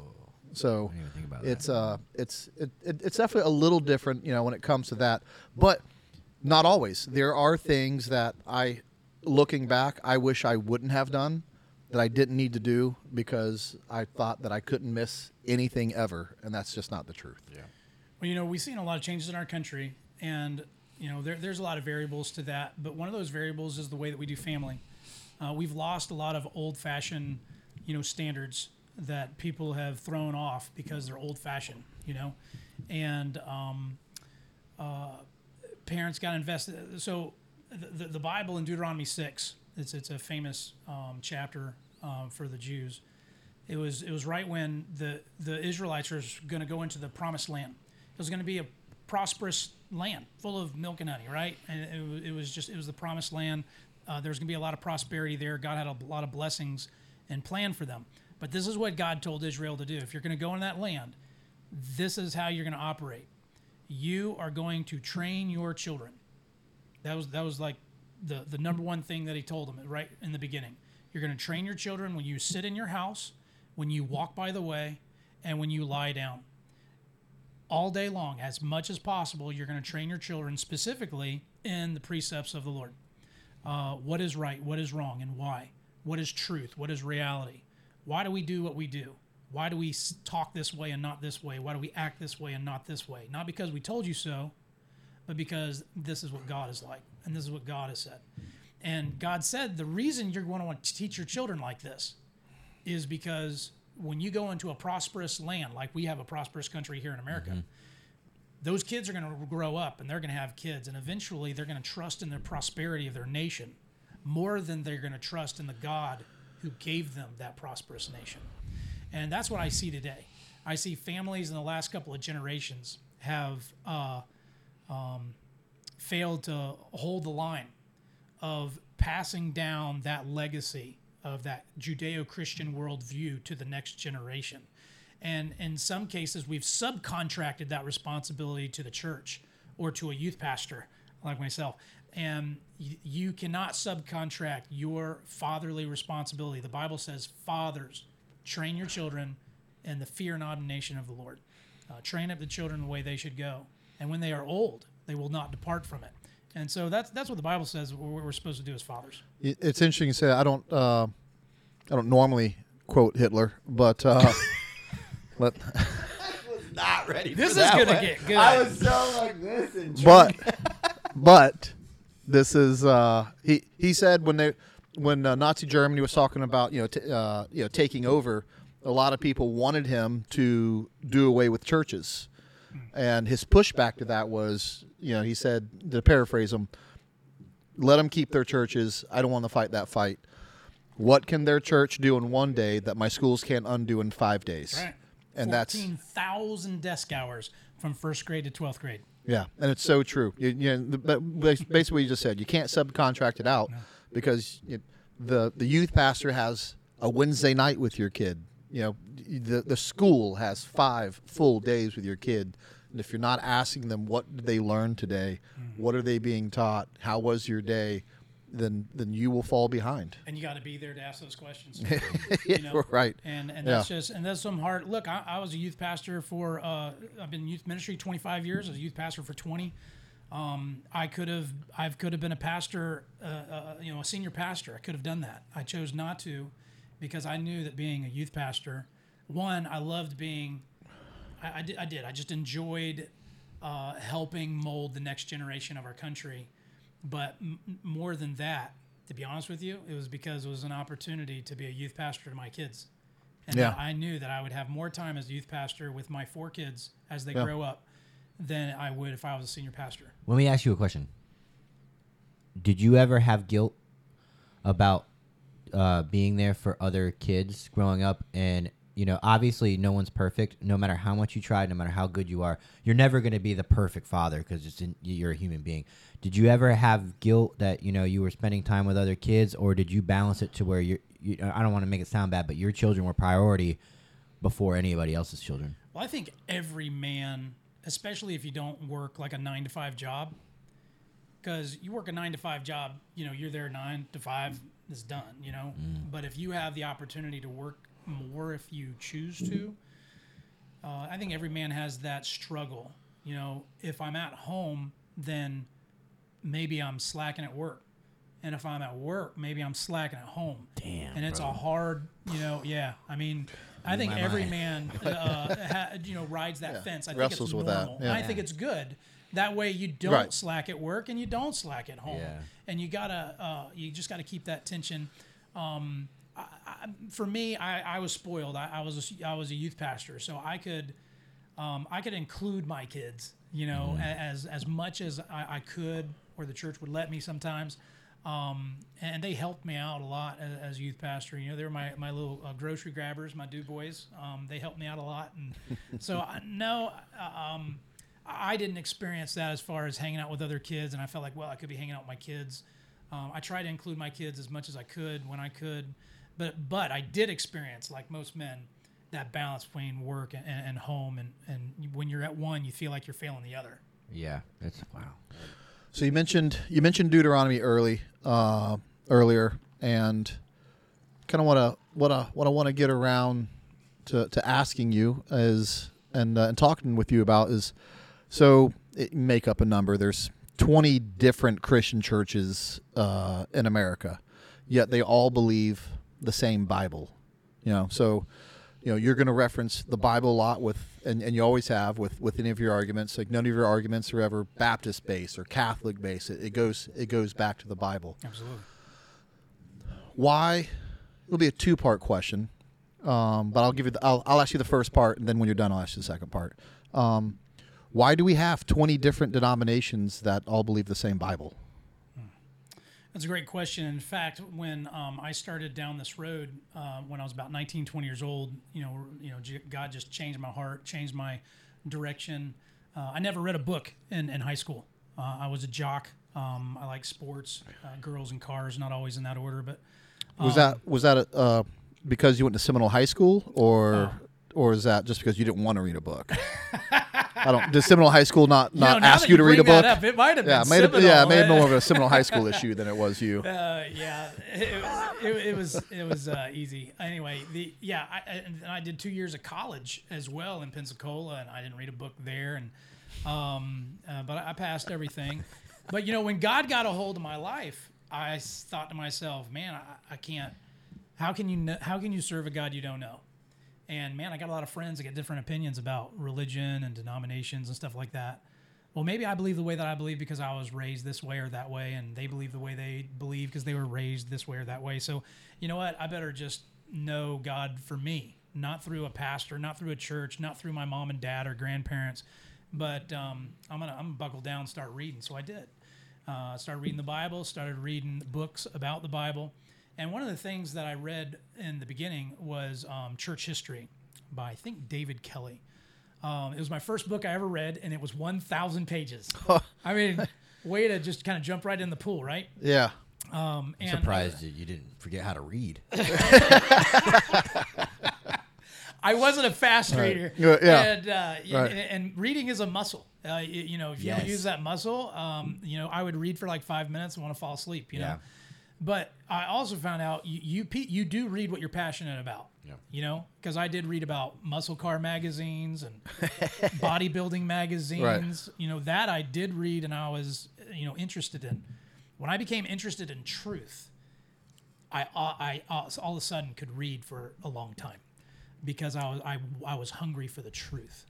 So
didn't even think about that.
it's uh it's it, it, it's definitely a little different, you know, when it comes to that. But not always. There are things that I, looking back, I wish I wouldn't have done, that I didn't need to do because I thought that I couldn't miss anything ever, and that's just not the truth. Yeah.
Well, you know, we've seen a lot of changes in our country, and you know, there, there's a lot of variables to that. But one of those variables is the way that we do family. Uh, we've lost a lot of old-fashioned, you know, standards that people have thrown off because they're old-fashioned, you know, and um, uh, parents got invested. So, the, the Bible in Deuteronomy six, it's it's a famous um, chapter um, for the Jews. It was it was right when the the Israelites were going to go into the promised land. It was going to be a prosperous land full of milk and honey, right? And it, it was just it was the promised land. Uh, there was going to be a lot of prosperity there. God had a lot of blessings and plan for them. But this is what God told Israel to do. If you're going to go in that land, this is how you're going to operate. You are going to train your children. That was that was like the the number one thing that he told them right in the beginning. You're going to train your children when you sit in your house, when you walk by the way, and when you lie down. All day long, as much as possible, you're going to train your children specifically in the precepts of the Lord. Uh, what is right? What is wrong? And why? What is truth? What is reality? Why do we do what we do? Why do we talk this way and not this way? Why do we act this way and not this way? Not because we told you so, but because this is what God is like and this is what God has said. And God said the reason you're going to want to teach your children like this is because when you go into a prosperous land, like we have a prosperous country here in America, those kids are going to grow up and they're going to have kids, and eventually they're going to trust in the prosperity of their nation more than they're going to trust in the God who gave them that prosperous nation. And that's what I see today. I see families in the last couple of generations have uh, um, failed to hold the line of passing down that legacy of that Judeo Christian worldview to the next generation. And in some cases, we've subcontracted that responsibility to the church or to a youth pastor like myself. And you, cannot subcontract your fatherly responsibility. The Bible says, Fathers, train your children in the fear and admonition of the Lord. Uh, train up the children the way they should go. And when they are old, they will not depart from it. And so that's that's what the Bible says what we're supposed to do as fathers.
It's interesting to say. I don't. Uh, I don't normally quote Hitler, but uh, let,
Not ready.
This
for
is
that
gonna
one.
get good.
I was so like this and
but but this is uh, he he said when they when uh, Nazi Germany was talking about you know t- uh, you know taking over, a lot of people wanted him to do away with churches, and his pushback to that was you know he said to paraphrase him, let them keep their churches. I don't want to fight that fight. What can their church do in one day that my schools can't undo in five days?
Right.
And that's
14,000 desk hours from first grade to 12th grade.
Yeah, and it's so true. You, you know, basically what you just said, you can't subcontract it out because you, the the youth pastor has a Wednesday night with your kid. You know, the the school has five full days with your kid. And if you're not asking them what did they learn today, what are they being taught, how was your day, then then you will fall behind.
And you got to be there to ask those questions. you know?
right.
And and
Yeah.
that's just and that's some hard. Look, I, I was a youth pastor for uh, I've been in youth ministry 25 years. I was a youth pastor for 20. Um, I could have I could have been a pastor, uh, uh, you know, a senior pastor. I could have done that. I chose not to because I knew that being a youth pastor, one, I loved being. I, I did. I did. I just enjoyed uh, helping mold the next generation of our country. But m- m- more than that, to be honest with you, it was because it was an opportunity to be a youth pastor to my kids. And
Yeah.
I knew that I would have more time as a youth pastor with my four kids as they
Yeah.
grow up than I would if I was a senior pastor.
Let me ask you a question. Did you ever have guilt about uh, being there for other kids growing up? And you know, obviously, no one's perfect. No matter how much you try, no matter how good you are, you're never going to be the perfect father because it's in, you're a human being. Did you ever have guilt that you know you were spending time with other kids, or did you balance it to where you're? You, I don't want to make it sound bad, but your children were priority before anybody else's children.
Well, I think every man, especially if you don't work like a nine to five job, because you work a nine to five job, you know, you're there nine to five, it's done, you know. But if you have the opportunity to work more if you choose to, uh, I think every man has that struggle. You know, if I'm at home, then maybe I'm slacking at work. And if I'm at work, maybe I'm slacking at home.
Damn,
And it's
bro.
a hard, you know, yeah. I mean, I think every
mind.
man, uh, ha, you know, rides that
Yeah,
fence. I think
wrestles
it's
with that,
normal.
yeah.
I think it's good. That way, you don't
Right.
slack at work and you don't slack at home.
Yeah.
And you gotta, uh, you just gotta keep that tension. Um, I, I, for me, I, I was spoiled. I, I was a, I was a youth pastor, so I could um, I could include my kids, you know,
Mm-hmm.
as as much as I, I could, or the church would let me sometimes. Um, and they helped me out a lot as, as youth pastor. You know, they were my, my little uh, grocery grabbers, my do boys. Um, they helped me out a lot, and so I, no, uh, um, I I didn't experience that as far as hanging out with other kids, and I felt like, well, I could be hanging out with my kids. Um, I tried to include my kids as much as I could when I could, but but I did experience, like most men, that balance between work and, and, and home, and, and when you're at one, you feel like you're failing the other.
Yeah, it's wow.
So you mentioned you mentioned Deuteronomy early uh, earlier, and kind of want to what I what I want to get around to, to asking you is and uh, and talking with you about is so it, make up a number. There's 20 different Christian churches uh, in America, yet they all believe the same Bible. You know, so you know you're going to reference the Bible a lot with, and, and you always have with with any of your arguments. Like none of your arguments are ever Baptist based or Catholic based. It, it goes it goes back to the Bible.
Absolutely.
Why? It'll be a two part question, um, but I'll give you. The, I'll, I'll ask you the first part, and then when you're done, I'll ask you the second part. Um, why do we have 20 different denominations that all believe the same Bible?
That's a great question. In fact, when um, I started down this road uh, when I was about 19, 20 years old, you know, you know, God just changed my heart, changed my direction. Uh, I never read a book in, in high school. Uh, I was a jock. Um, I like sports, uh, girls and cars, not always in that order, but
Was that was that uh, because you went to Seminole High School, or or is that just because you didn't want to read a book? I don't. Did Seminole High School not not
know,
ask you to read a book?
Up, it might have
yeah,
been
made it, yeah, made more of a Seminole High School issue than it was you.
Uh, yeah, it, was- it, it was it was uh, easy. Anyway, the yeah, I, I, and I did two years of college as well in Pensacola, and I didn't read a book there, and um, uh, but I passed everything. But you know, when God got a hold of my life, I thought to myself, man, I, I can't. How can you kn- how can you serve a God you don't know? And man, I got a lot of friends that get different opinions about religion and denominations and stuff like that. Well, maybe I believe the way that I believe because I was raised this way or that way, and they believe the way they believe because they were raised this way or that way. So, you know what? I better just know God for me, not through a pastor, not through a church, not through my mom and dad or grandparents, but um, I'm gonna I'm gonna buckle down, and start reading. So I did. Uh, started reading the Bible, started reading books about the Bible. And one of the things that I read in the beginning was um, Church History by, I think, David Kelly. Um, it was my first book I ever read, and it was 1,000 pages. I mean, way to just kind of jump right in the pool, right?
Yeah.
Um, and,
Surprised you, you didn't forget how to read.
I wasn't a fast reader.
Yeah, yeah.
And, uh,
Right.
and, and reading is a muscle. Uh, you know, if you
Yes.
don't use that muscle, um, you know, I would read for like five minutes and want to fall asleep. You know,
Yeah.
But I also found out you you, you do read what you're passionate about.
Yeah.
You know, because I did read about muscle car magazines and bodybuilding magazines. You know, that I did read and I was you know interested in. When I became interested in truth, I, uh, I, uh, I all of a sudden could read for a long time because I was I, I was hungry for the truth.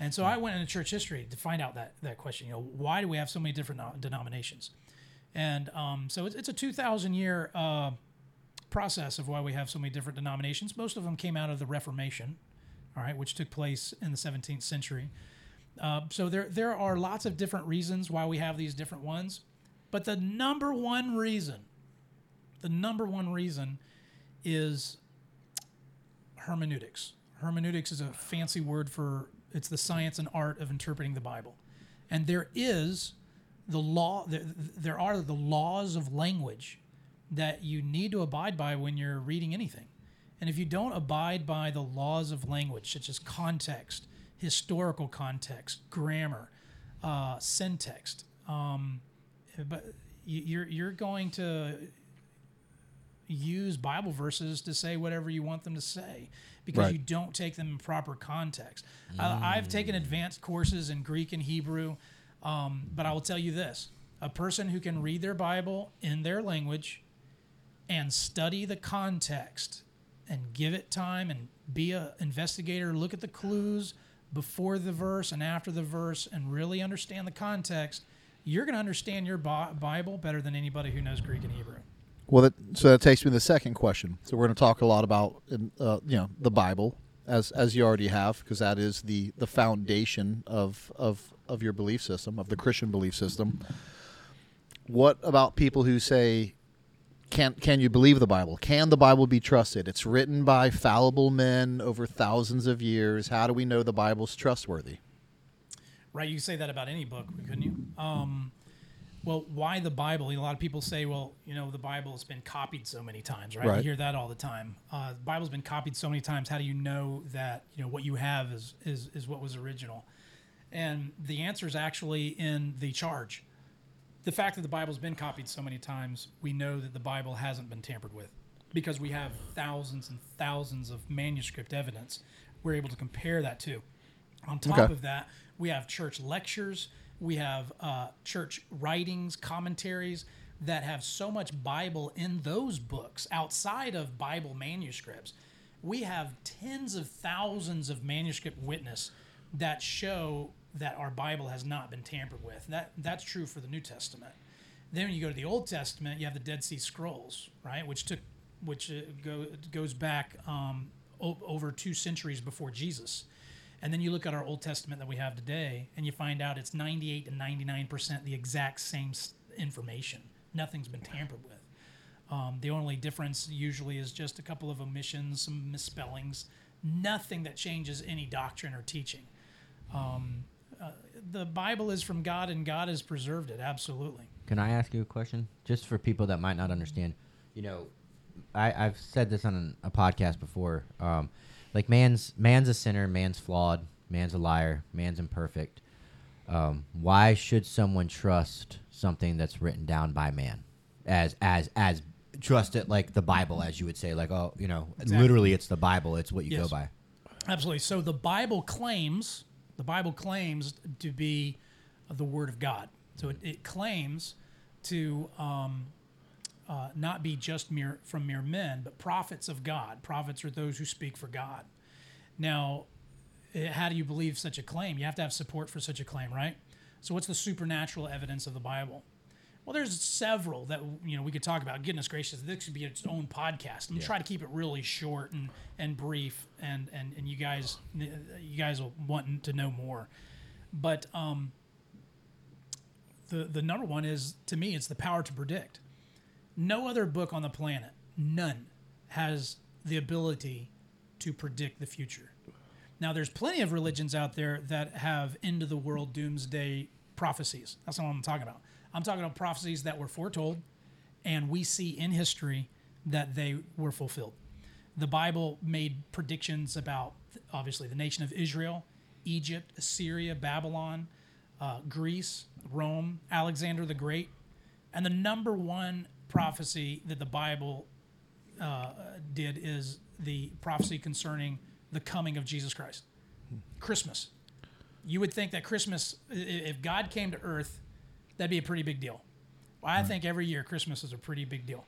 And so I hmm. went into church history to find out that, that question. You know, why do we have so many different uh, denominations? And um, so it's, it's a 2,000 year uh, process of why we have so many different denominations. Most of them came out of the Reformation, all right, which took place in the 17th century. Uh, so there there are lots of different reasons why we have these different ones, but the number one reason, the number one reason, is hermeneutics. Hermeneutics is a fancy word for it's the science and art of interpreting the Bible, and there is the law. There, there are the laws of language that you need to abide by when you're reading anything. And if you don't abide by the laws of language, such as context, historical context, grammar, uh, syntax, um, but you- you're you're going to use Bible verses to say whatever you want them to say because
Right.
you don't take them in proper context. I, I've taken advanced courses in Greek and Hebrew, um, but I will tell you this: a person who can read their Bible in their language and study the context and give it time and be a investigator, look at the clues before the verse and after the verse, and really understand the context. You're going to understand your Bible better than anybody who knows Greek and Hebrew.
Well, that, so that takes me to the second question. So we're going to talk a lot about, uh, you know, the Bible, as as you already have, because that is the the foundation of of of your belief system, of the Christian belief system. What about people who say, can can you believe the Bible? Can the Bible be trusted? It's written by fallible men over thousands of years. How do we know the Bible's trustworthy?
Right, you say that about any book, couldn't you? Um, well, why the Bible? A lot of people say, well, you know, the Bible has been copied so many times, right?
Right.
You hear that all the time. Uh, the Bible's been copied so many times. How do you know that you know what you have is is is what was original? And the answer is actually in the charge. The fact that the Bible's been copied so many times, we know that the Bible hasn't been tampered with because we have thousands and thousands of manuscript evidence. We're able to compare that to. On top
Okay.
of that, we have church lectures, we have uh, church writings, commentaries that have so much Bible in those books outside of Bible manuscripts. We have tens of thousands of manuscript witness that show that our Bible has not been tampered with. That that's true for the New Testament. Then when you go to the Old Testament, you have the Dead Sea Scrolls, right, which took which uh, go, goes back um, over two centuries before Jesus. And then you look at our Old Testament that we have today, and you find out it's 98 to 99 percent the exact same information. Nothing's been tampered with. Um, the only difference usually is just a couple of omissions, some misspellings, nothing that changes any doctrine or teaching. Um, uh, the Bible is from God, and God has preserved it. Absolutely.
Can I ask you a question? Just for people that might not understand. You know, I, I've said this on a podcast before. Um, like man's man's a sinner, man's flawed, man's a liar, man's imperfect. Um, why should someone trust something that's written down by man, as as as trust it like the Bible, as you would say, like oh, you know,
Exactly.
literally it's the Bible, it's what you go by.
Absolutely. So the Bible claims the Bible claims to be the Word of God. So it, it claims to um, uh, not be just mere from mere men, but prophets of God. Prophets are those who speak for God. Now, eh, how do you believe such a claim? You have to have support for such a claim, right? So, what's the supernatural evidence of the Bible? Well, there's several that you know we could talk about. Goodness gracious, this could be its own podcast. I'm gonna try to keep it really short and, and brief, and, and and you guys you guys will want to know more. But um, the the number one is to me it's the power to predict. No other book on the planet, none, has the ability to predict the future. Now, there's plenty of religions out there that have end of the world doomsday prophecies. That's not what I'm talking about. I'm talking about prophecies that were foretold, and we see in history that they were fulfilled. The Bible made predictions about obviously the nation of Israel, Egypt, Assyria, Babylon, uh, Greece, Rome, Alexander the Great, and the number one prophecy that the Bible uh, did is the prophecy concerning the coming of Jesus Christ. Christmas. You would think that Christmas, if God came to earth, that'd be a pretty big deal. Well, I think every year Christmas is a pretty big deal.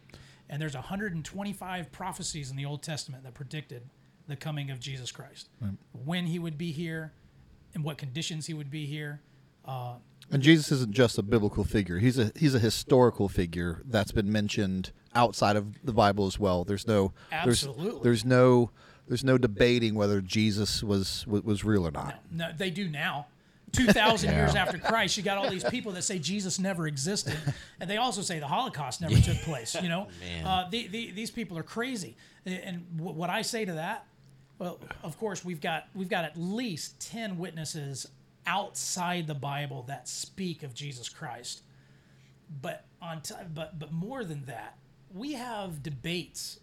And there's 125 prophecies in the Old Testament that predicted the coming of Jesus Christ, when he would be here, in what conditions he would be here. Uh,
And Jesus isn't just a biblical figure. He's a he's a historical figure that's been mentioned outside of the Bible as well. There's no
Absolutely.
There's, there's no there's no debating whether Jesus was was, real or not.
No, they do now. 2,000 years after Christ, you got all these people that say Jesus never existed. And they also say the Holocaust never took place. You know, uh, the, the, these people are crazy. And wh- what I say to that, well, of course, we've got, we've got at least 10 witnesses outside the Bible that speak of Jesus Christ. But, on t- but, but more than that, we have debates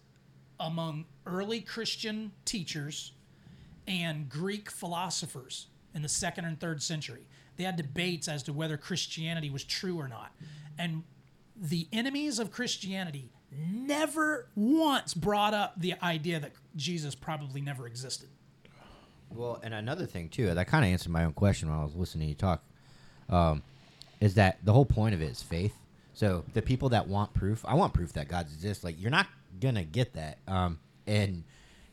among early Christian teachers and Greek philosophers in the second and third century. They had debates as to whether Christianity was true or not. And the enemies of Christianity never once brought up the idea that Jesus probably never existed.
Well, and another thing too, that kind of answered my own question while I was listening to you talk, um, is that the whole point of it is faith. So the people that want proof, I want proof that God exists. Like you're not gonna get that, um, and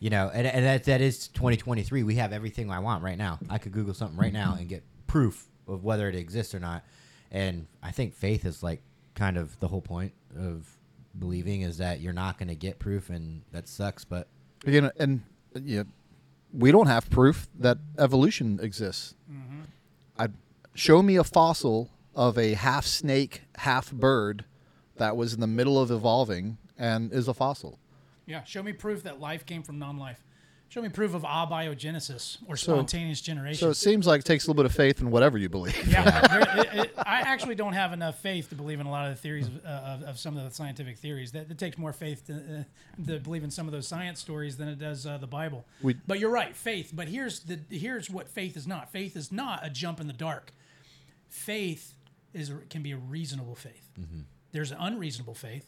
you know, and, and that that is 2023. We have everything I want right now. I could Google something right now and get proof of whether it exists or not. And I think faith is like kind of the whole point of believing is that you're not gonna get proof, and that sucks. But
Again, and uh, yeah, we don't have proof that evolution exists. Mm-hmm. I show me a fossil of a half snake, half bird that was in the middle of evolving and is a fossil.
Yeah, show me proof that life came from non-life. Show me proof of abiogenesis or
So-
spontaneous generation.
So it seems like it takes a little bit of faith in whatever you believe.
yeah, it- it- I actually don't have enough faith to believe in a lot of the theories of, uh, of, of some of the scientific theories. That, that takes more faith to, uh, to believe in some of those science stories than it does uh, the Bible.
We-
but you're right, faith. But here's the here's what faith is not. Faith is not a jump in the dark. Faith is can be a reasonable faith. There's an unreasonable faith.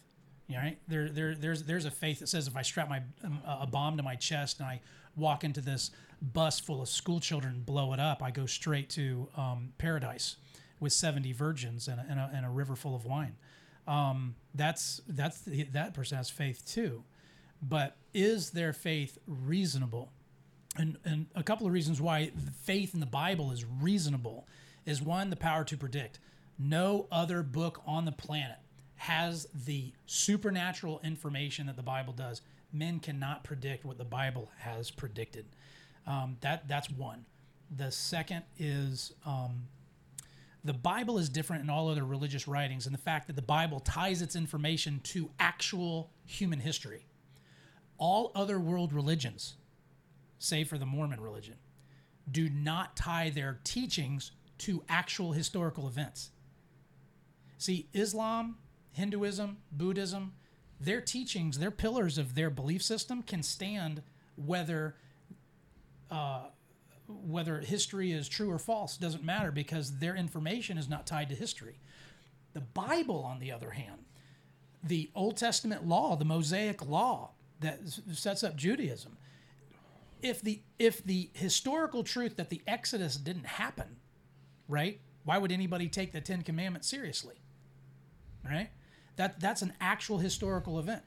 Right? There, there, there's there's a faith that says if I strap my um, a bomb to my chest and I walk into this bus full of school children and blow it up, I go straight to um, paradise with 70 virgins and a, and, a, and a river full of wine. Um, that's that's the, that person has faith too, but is their faith reasonable? and, and a couple of reasons why faith in the Bible is reasonable is one, the power to predict. No other book on the planet has the supernatural information that the Bible does. Men cannot predict what the Bible has predicted. Um, that that's one. The second is um, the Bible is different in all other religious writings, and the fact that the Bible ties its information to actual human history. All other world religions save for the Mormon religion, do not tie their teachings to actual historical events. See, Islam, Hinduism, Buddhism, their teachings, their pillars of their belief system can stand whether uh, whether history is true or false doesn't matter because their information is not tied to history. The Bible, on the other hand, the Old Testament law, the Mosaic law that sets up Judaism, if the if the historical truth that the Exodus didn't happen, right? Why would anybody take the Ten Commandments seriously? Right? That that's an actual historical event.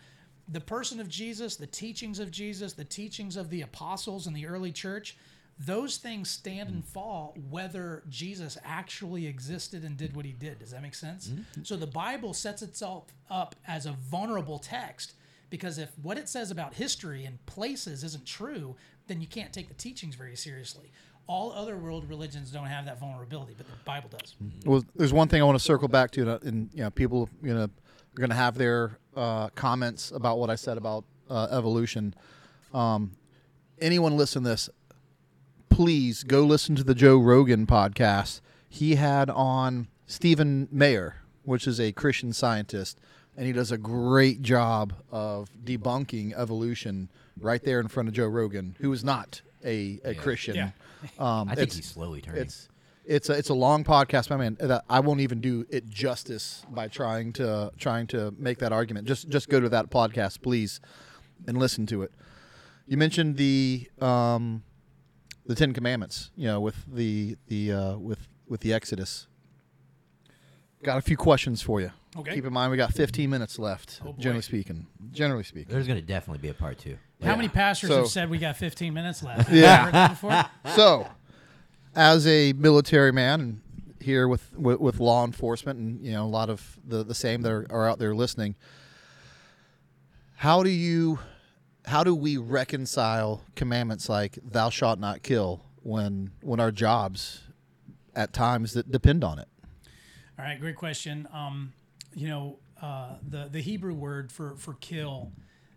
The person of Jesus, the teachings of Jesus, the teachings of the apostles and the early church, those things stand and fall whether Jesus actually existed and did what he did. Does that make sense? Mm-hmm. So the Bible sets itself up as a vulnerable text because if what it says about history and places isn't true, then you can't take the teachings very seriously. All other world religions don't have that vulnerability, but the Bible does.
Well, there's one thing I want to circle back to, and, uh, and you know, people, you know, are going to have their uh, comments about what I said about uh, evolution. Um, anyone listen to this? Please go listen to the Joe Rogan podcast. He had on Stephen Meyer, which is a Christian scientist, and he does a great job of debunking evolution right there in front of Joe Rogan, who is not a, a Christian.
Yeah.
Um,
I think
it's-
he's slowly turning.
it's it's a, it's a long podcast, my man. That I won't even do it justice by trying to trying to make that argument. Just just go to that podcast, please, and listen to it. You mentioned the um, the Ten Commandments. You know, with the the uh, with with the Exodus. Got a few questions for you.
Okay.
Keep in mind we got 15 minutes left.
Oh,
generally speaking. Generally speaking.
There's going to definitely be a part two.
How many pastors
So-
have said we got 15 minutes left?
Yeah.
Heard that before?
so, as a military man and here with, with with law enforcement and you know a lot of the the same that are, are out there listening, how do you how do we reconcile commandments like "Thou shalt not kill" when when our jobs at times that depend on it?
All right, great question. Um, you know, uh, the the Hebrew word for for kill,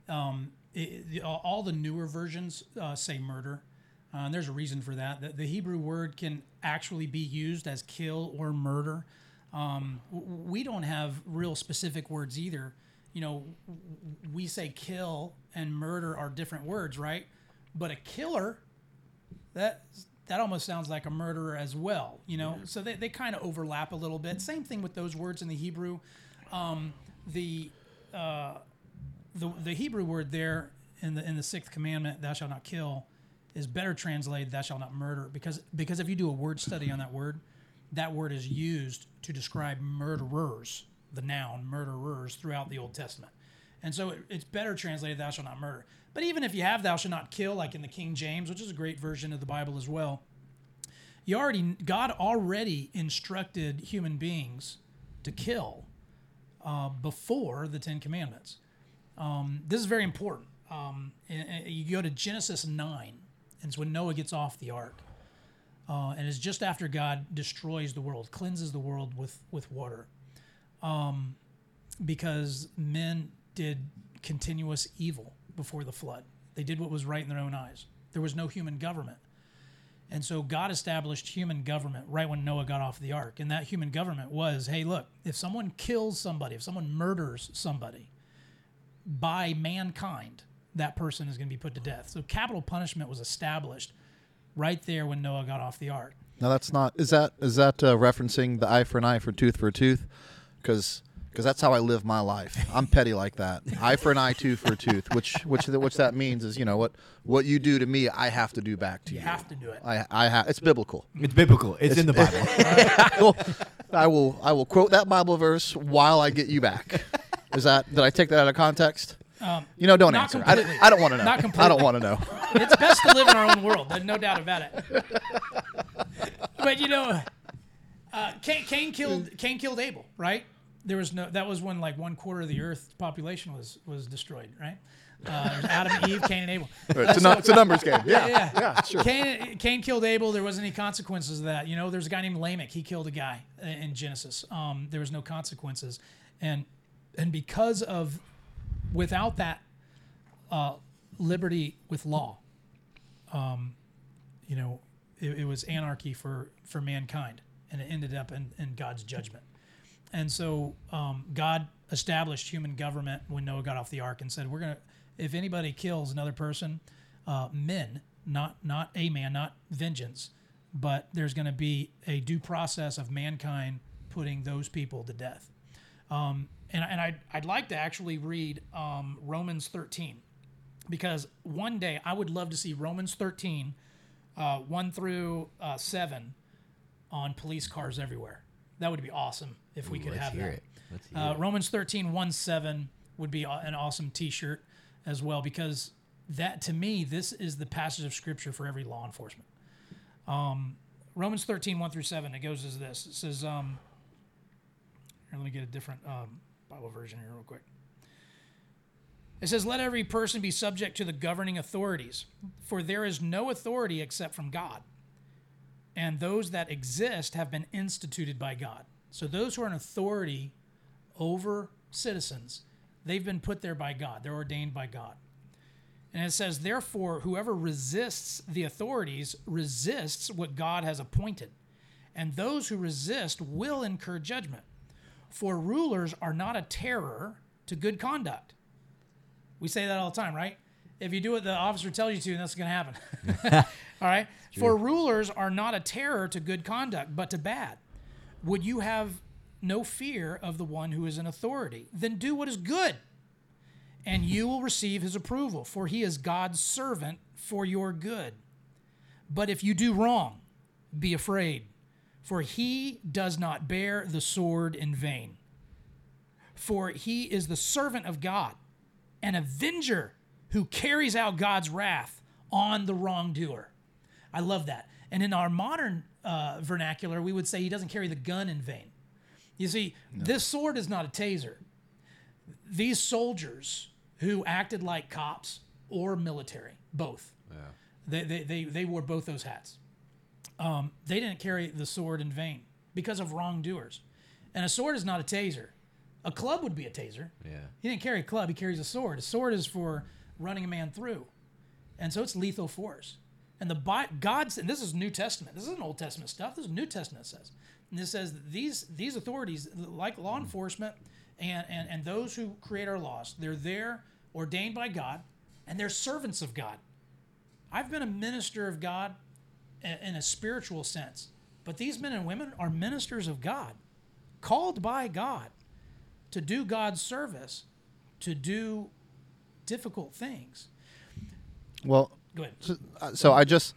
um, it, all the newer versions uh, say murder. Uh, and there's a reason for that. The, the Hebrew word can actually be used as kill or murder. Um, we don't have real specific words either. You know, we say kill and murder are different words, right? But a killer that that almost sounds like a murderer as well, you know. So they, they kind of overlap a little bit. Same thing with those words in the Hebrew. Um, the uh, the the Hebrew word there in the in the sixth commandment, "Thou shalt not kill," is better translated, "Thou shalt not murder," because because if you do a word study on that word, that word is used to describe murderers, the noun murderers throughout the Old Testament. And so it, it's better translated, thou shalt not murder. But even if you have thou shalt not kill, like in the King James, which is a great version of the Bible as well, you already God already instructed human beings to kill uh, before the Ten Commandments. Um, this is very important. Um, you go to Genesis nine, and it's when Noah gets off the ark, uh, and it's just after God destroys the world, cleanses the world with with water, um, because men did continuous evil before the flood. They did what was right in their own eyes. There was no human government. And so God established human government right when Noah got off the ark. And that human government was hey, look, if someone kills somebody, if someone murders somebody by mankind, that person is going to be put to death. So capital punishment was established right there when Noah got off the ark.
Now that's not is that is that uh, referencing the eye for an eye for tooth for a tooth? Because because that's how I live my life. I'm petty like that. eye for an eye, tooth for a tooth. Which which which that means is you know what what you do to me, I have to do back to you.
You have to do it.
I I have. It's biblical.
It's biblical. It's, in the Bible.
I will, I will I will quote that Bible verse while I get you back. Is that did I take that out of context? You know, don't answer. I,
completely.
I don't want to know.
Not
I don't want to know.
it's best to live in our own world. There's no doubt about it. But you know, uh, Cain, Cain killed Cain killed Abel, right? There was no. That was when like one quarter of the Earth's population was was destroyed, right? Uh, Adam, Eve, Cain, and Abel.
It's a, nu- it's a numbers game. Yeah,
yeah,
yeah, sure.
Cain, Cain killed Abel. There wasn't any consequences of that. You know, there's a guy named Lamech. He killed a guy in in Genesis. Um, there was no consequences, and and because of without that uh, liberty with law, um, you know, it, it was anarchy for for mankind, and it ended up in, in God's judgment. And so um, God established human government when Noah got off the ark and said, "We're gonna, if anybody kills another person, uh, men not not a man, not vengeance, but there's going to be a due process of mankind putting those people to death. Um, and and I'd, I'd like to actually read um, Romans 13 because one day I would love to see Romans 13, uh, 1 through uh, 7 on police cars everywhere. That would be awesome if we could
let's
have
hear
that.
it. Let's hear
Uh,
it.
Romans 13, 1 7 would be an awesome t shirt as well because that to me, this is the passage of scripture for every law enforcement. Um, Romans 13, 1 through 7, it goes as this. It says, um, here, let me get a different um, Bible version here, real quick. It says, Let every person be subject to the governing authorities, for there is no authority except from God. And those that exist have been instituted by God. So those who are in authority over citizens, they've been put there by God, they're ordained by God. And it says, Therefore, whoever resists the authorities resists what God has appointed. And those who resist will incur judgment. For rulers are not a terror to good conduct. We say that all the time, right? If you do what the officer tells you to, that's going to happen. all right? For rulers are not a terror to good conduct, but to bad. Would you have no fear of the one who is in authority? Then do what is good, and you will receive his approval, for he is God's servant for your good. But if you do wrong, be afraid, for he does not bear the sword in vain. For he is the servant of God, an avenger who carries out God's wrath on the wrongdoer. I love that. And in our modern uh, vernacular, we would say he doesn't carry the gun in vain. You see, this sword is not a taser. These soldiers who acted like cops or military, both, yeah. they, they, they, they wore both those hats. Um, they didn't carry the sword in vain because of wrongdoers. And a sword is not a taser. A club would be a taser.
Yeah.
He didn't carry a club, he carries a sword. A sword is for running a man through. And so it's lethal force. And the Bi- God's and this is New Testament. This isn't Old Testament stuff. This is New Testament says. And this says that these these authorities, like law enforcement and, and, and those who create our laws, they're there ordained by God and they're servants of God. I've been a minister of God in a spiritual sense, but these men and women are ministers of God, called by God to do God's service, to do difficult things.
Well,
Go ahead.
so, uh, so I just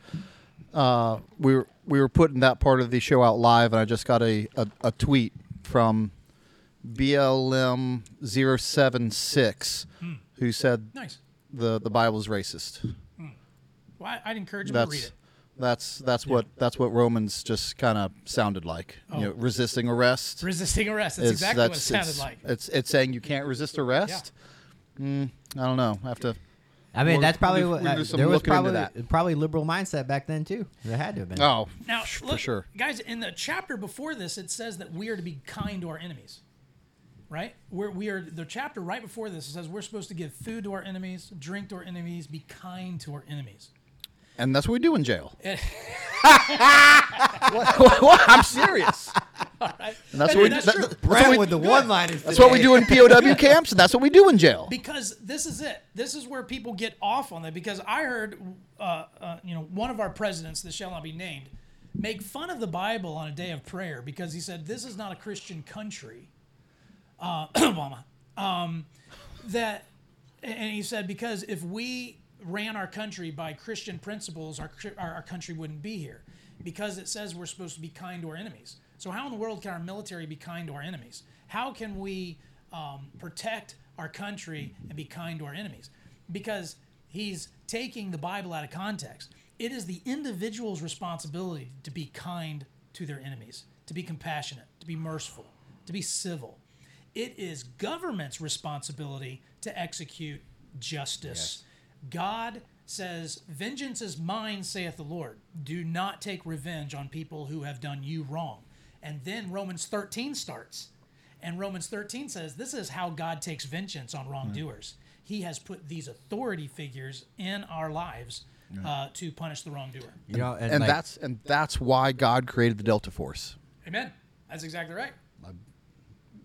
uh, we were we were putting that part of the show out live, and I just got a a, a tweet from BLM 076 who said
Nice.
the the Bible's racist.
Well, I, I'd encourage them to read it.
That's that's what that's what Romans just kind of sounded like. You know, resisting arrest.
Resisting arrest. That's
is-
exactly what it sounded
it's,
like.
It's it's saying you can't resist arrest. Mm, I don't know. I have to.
I mean,
We'll-
that's probably
we'll
what uh, there was probably
that.
probably liberal mindset back then too. There had to have been.
Oh,
Now,
for
look,
sure.
guys, in the chapter before this, it says that we are to be kind to our enemies. Right? We're, we are the chapter right before this. It says we're supposed to give food to our enemies, drink to our enemies, be kind to our enemies.
And that's what we do in jail. What, what- what? I'm serious.
Right?
And that's
And
what we.
that's
that-
true.
that's what we-
with the one-liners.
That's what we do in POW camps, and that's what we do in jail.
because this is it. This is where people get off on that. Because I heard, uh, uh, you know, one of our presidents, that shall not be named, make fun of the Bible on a day of prayer because he said this is not a Christian country. Uh, Obama, um, that, and he said because if we ran our country by Christian principles, our, our our country wouldn't be here. Because it says we're supposed to be kind to our enemies. So how in the world can our military be kind to our enemies? How can we um, protect our country and be kind to our enemies? Because he's taking the Bible out of context. It is the individual's responsibility to be kind to their enemies, to be compassionate, to be merciful, to be civil. It is government's responsibility to execute justice. God says, Vengeance is mine, saith the Lord. Do not take revenge on people who have done you wrong. And then Romans 13 starts. And Romans 13 says, This is how God takes vengeance on wrongdoers. He has put these authority figures in our lives uh, to punish the wrongdoer.
You know, and,
And
like,
that's and that's why God created the Delta Force.
Amen. That's exactly right.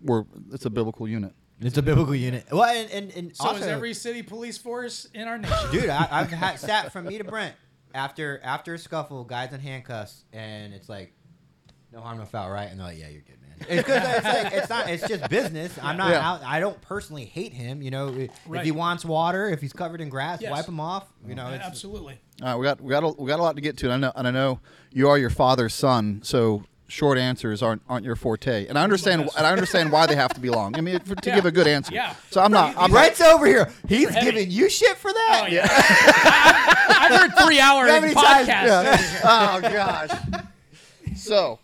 We're it's a biblical unit.
It's a biblical unit. Well, and and, and
So
also,
is every city police force in our nation.
dude, I, I've had, sat from me to Brent after after a scuffle, guys in handcuffs, and it's like no harm, no foul, right? And they're like, yeah, you're good, man. It's, 'cause it's like it's not. It's just business. I'm not
Yeah.
out. I don't personally hate him. You know, if
Right.
he wants water, if he's covered in grass,
Yes.
wipe him off. You know, it's,
Absolutely.
All right, we got we got a, we got a lot to get to, and I know and I know you are your father's son, so short answers aren't aren't your forte, and I understand and I understand why they have to be long. I mean, for, to
Yeah.
give a good answer.
Yeah.
So I'm not. I'm
Brett's over here. He's
heavy.
giving you shit for that.
Oh yeah. I, have heard three hour
How many times-
podcasts.
oh gosh. So,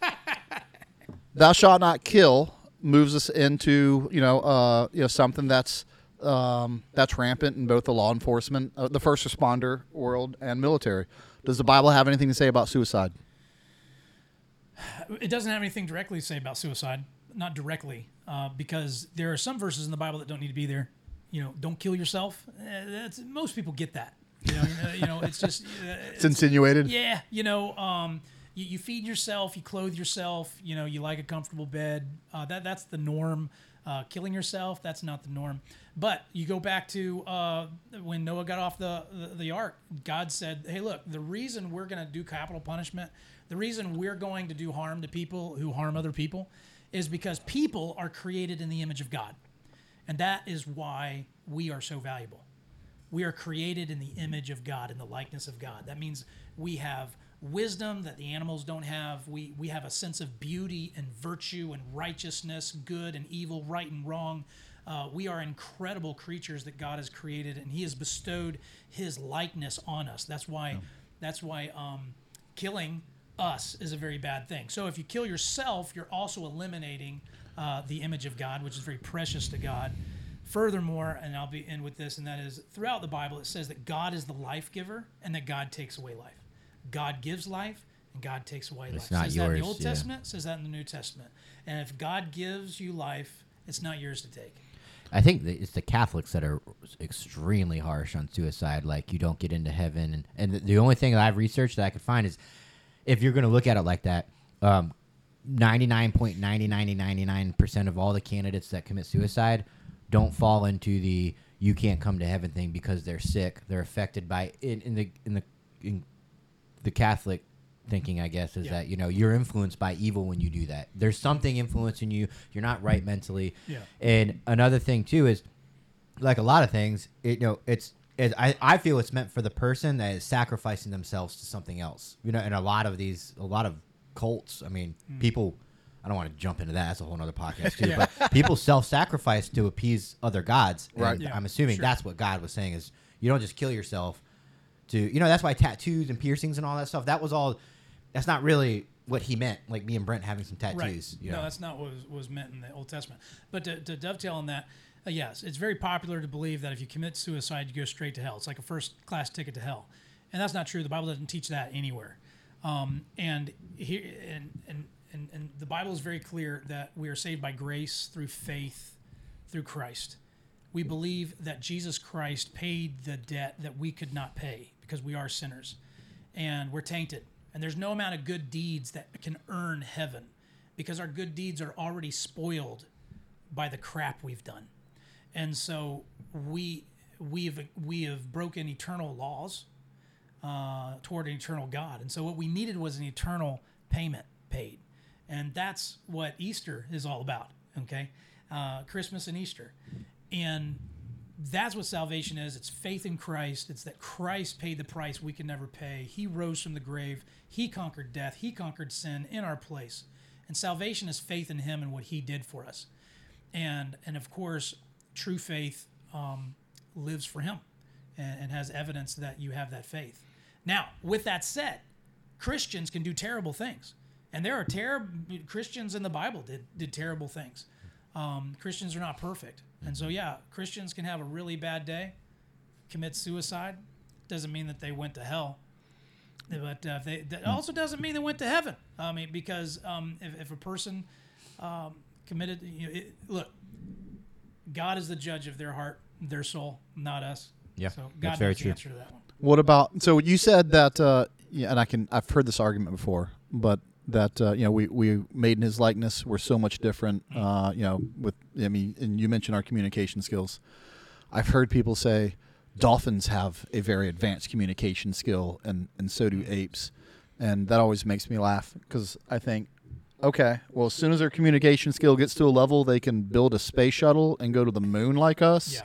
thou shalt not kill moves us into you know uh, you know something that's um, that's rampant in both the law enforcement, uh, the first responder world, and military. Does the Bible have anything to say about suicide?
It doesn't have anything directly to say about suicide, not directly, uh, because there are some verses in the Bible that don't need to be there. You know, don't kill yourself. Uh, that's most people get that. You know, uh, you know, it's just uh,
It's insinuated.
yeah. You know, um, you, you feed yourself, you clothe yourself. You know, you like a comfortable bed. Uh, that that's the norm. Uh, killing yourself, that's not the norm. But you go back to uh, when Noah got off the, the the ark. God said, "Hey, look, the reason we're going to do capital punishment, the reason we're going to do harm to people who harm other people, is because people are created in the image of God, and that is why we are so valuable." we are created in the image of God, in the likeness of God. That means we have wisdom that the animals don't have. We, we have a sense of beauty and virtue and righteousness, good and evil, right and wrong. Uh, we are incredible creatures that God has created, and He has bestowed His likeness on us. That's why, that's why um, killing us is a very bad thing. So if you kill yourself, you're also eliminating uh, the image of God, which is very precious to God. Furthermore, and I'll be in with this, and that is throughout the Bible, it says that God is the life giver and that God takes away life. God gives life and God takes away life.
It's not
says that in the Old
yeah.
Testament, says that in the New Testament. And if God gives you life, it's not yours to take.
I think it's the Catholics that are extremely harsh on suicide. Like you don't get into heaven, and, and the, the only thing that I've researched that I could find is if you're going to look at it like that, um, 99.9999 percent of all the candidates that commit suicide don't fall into the you can't come to heaven thing because they're sick. They're affected by in, in the in the in the Catholic thinking, I guess, is
Yeah.
that you know you're influenced by evil when you do that. There's something influencing you. You're not right mentally.
Yeah.
And another thing too is, like a lot of things, it, you know, it's. It, I, I feel it's meant for the person that is sacrificing themselves to something else. You know, and a lot of these, a lot of cults. I mean, hmm. people. I don't want to jump into that. That's a whole other podcast too.
Yeah.
But people self-sacrifice to appease other gods. and
Right.
Yeah,
I'm assuming
sure.
that's what God was saying is you don't just kill yourself to you know that's why tattoos and piercings and all that stuff that was all that's not really what he meant like me and Brent having some tattoos
Right.
you
no,
know
that's not what was, was meant in the Old Testament. But to, to dovetail on that, uh, yes, it's very popular to believe that if you commit suicide, you go straight to hell. It's like a first class ticket to hell, and that's not true. The Bible doesn't teach that anywhere. Um, and here, and, and and and the Bible is very clear that we are saved by grace through faith, through Christ. We believe that Jesus Christ paid the debt that we could not pay because we are sinners and we're tainted. And there's no amount of good deeds that can earn heaven because our good deeds are already spoiled by the crap we've done. And so we we've we have broken eternal laws uh, toward an eternal God. And so what we needed was an eternal payment paid. And that's what Easter is all about, okay? Uh, Christmas and Easter. And that's what salvation is. It's faith in Christ. It's that Christ paid the price we can never pay. He rose from the grave. He conquered death. He conquered sin in our place. And salvation is faith in Him and what He did for us. And and of course, true faith um, lives for Him and, and has evidence that you have that faith. Now, with that said, Christians can do terrible things, and there are terrible Christians in the Bible did did terrible things. Um, Christians are not perfect, and so yeah, Christians can have a really bad day, commit suicide. Doesn't mean that they went to hell, but uh, they that also doesn't mean they went to heaven. I mean, because um, if, if a person um, committed, you know, it, look, God is the judge of their heart, their soul, not us.
Yeah,
so God
that's very true.
answer to that one.
What about? So you said that, uh, yeah, and I can. I've heard this argument before, but that uh, you know we we made in His likeness. We're so much different. Uh, you know, with I mean, and you mentioned our communication skills. I've heard people say, dolphins have a very advanced communication skill, and and so do apes, and that always makes me laugh because I think. Okay. Well, as soon as their communication skill gets to a level they can build a space shuttle and go to the moon like us,
Yeah.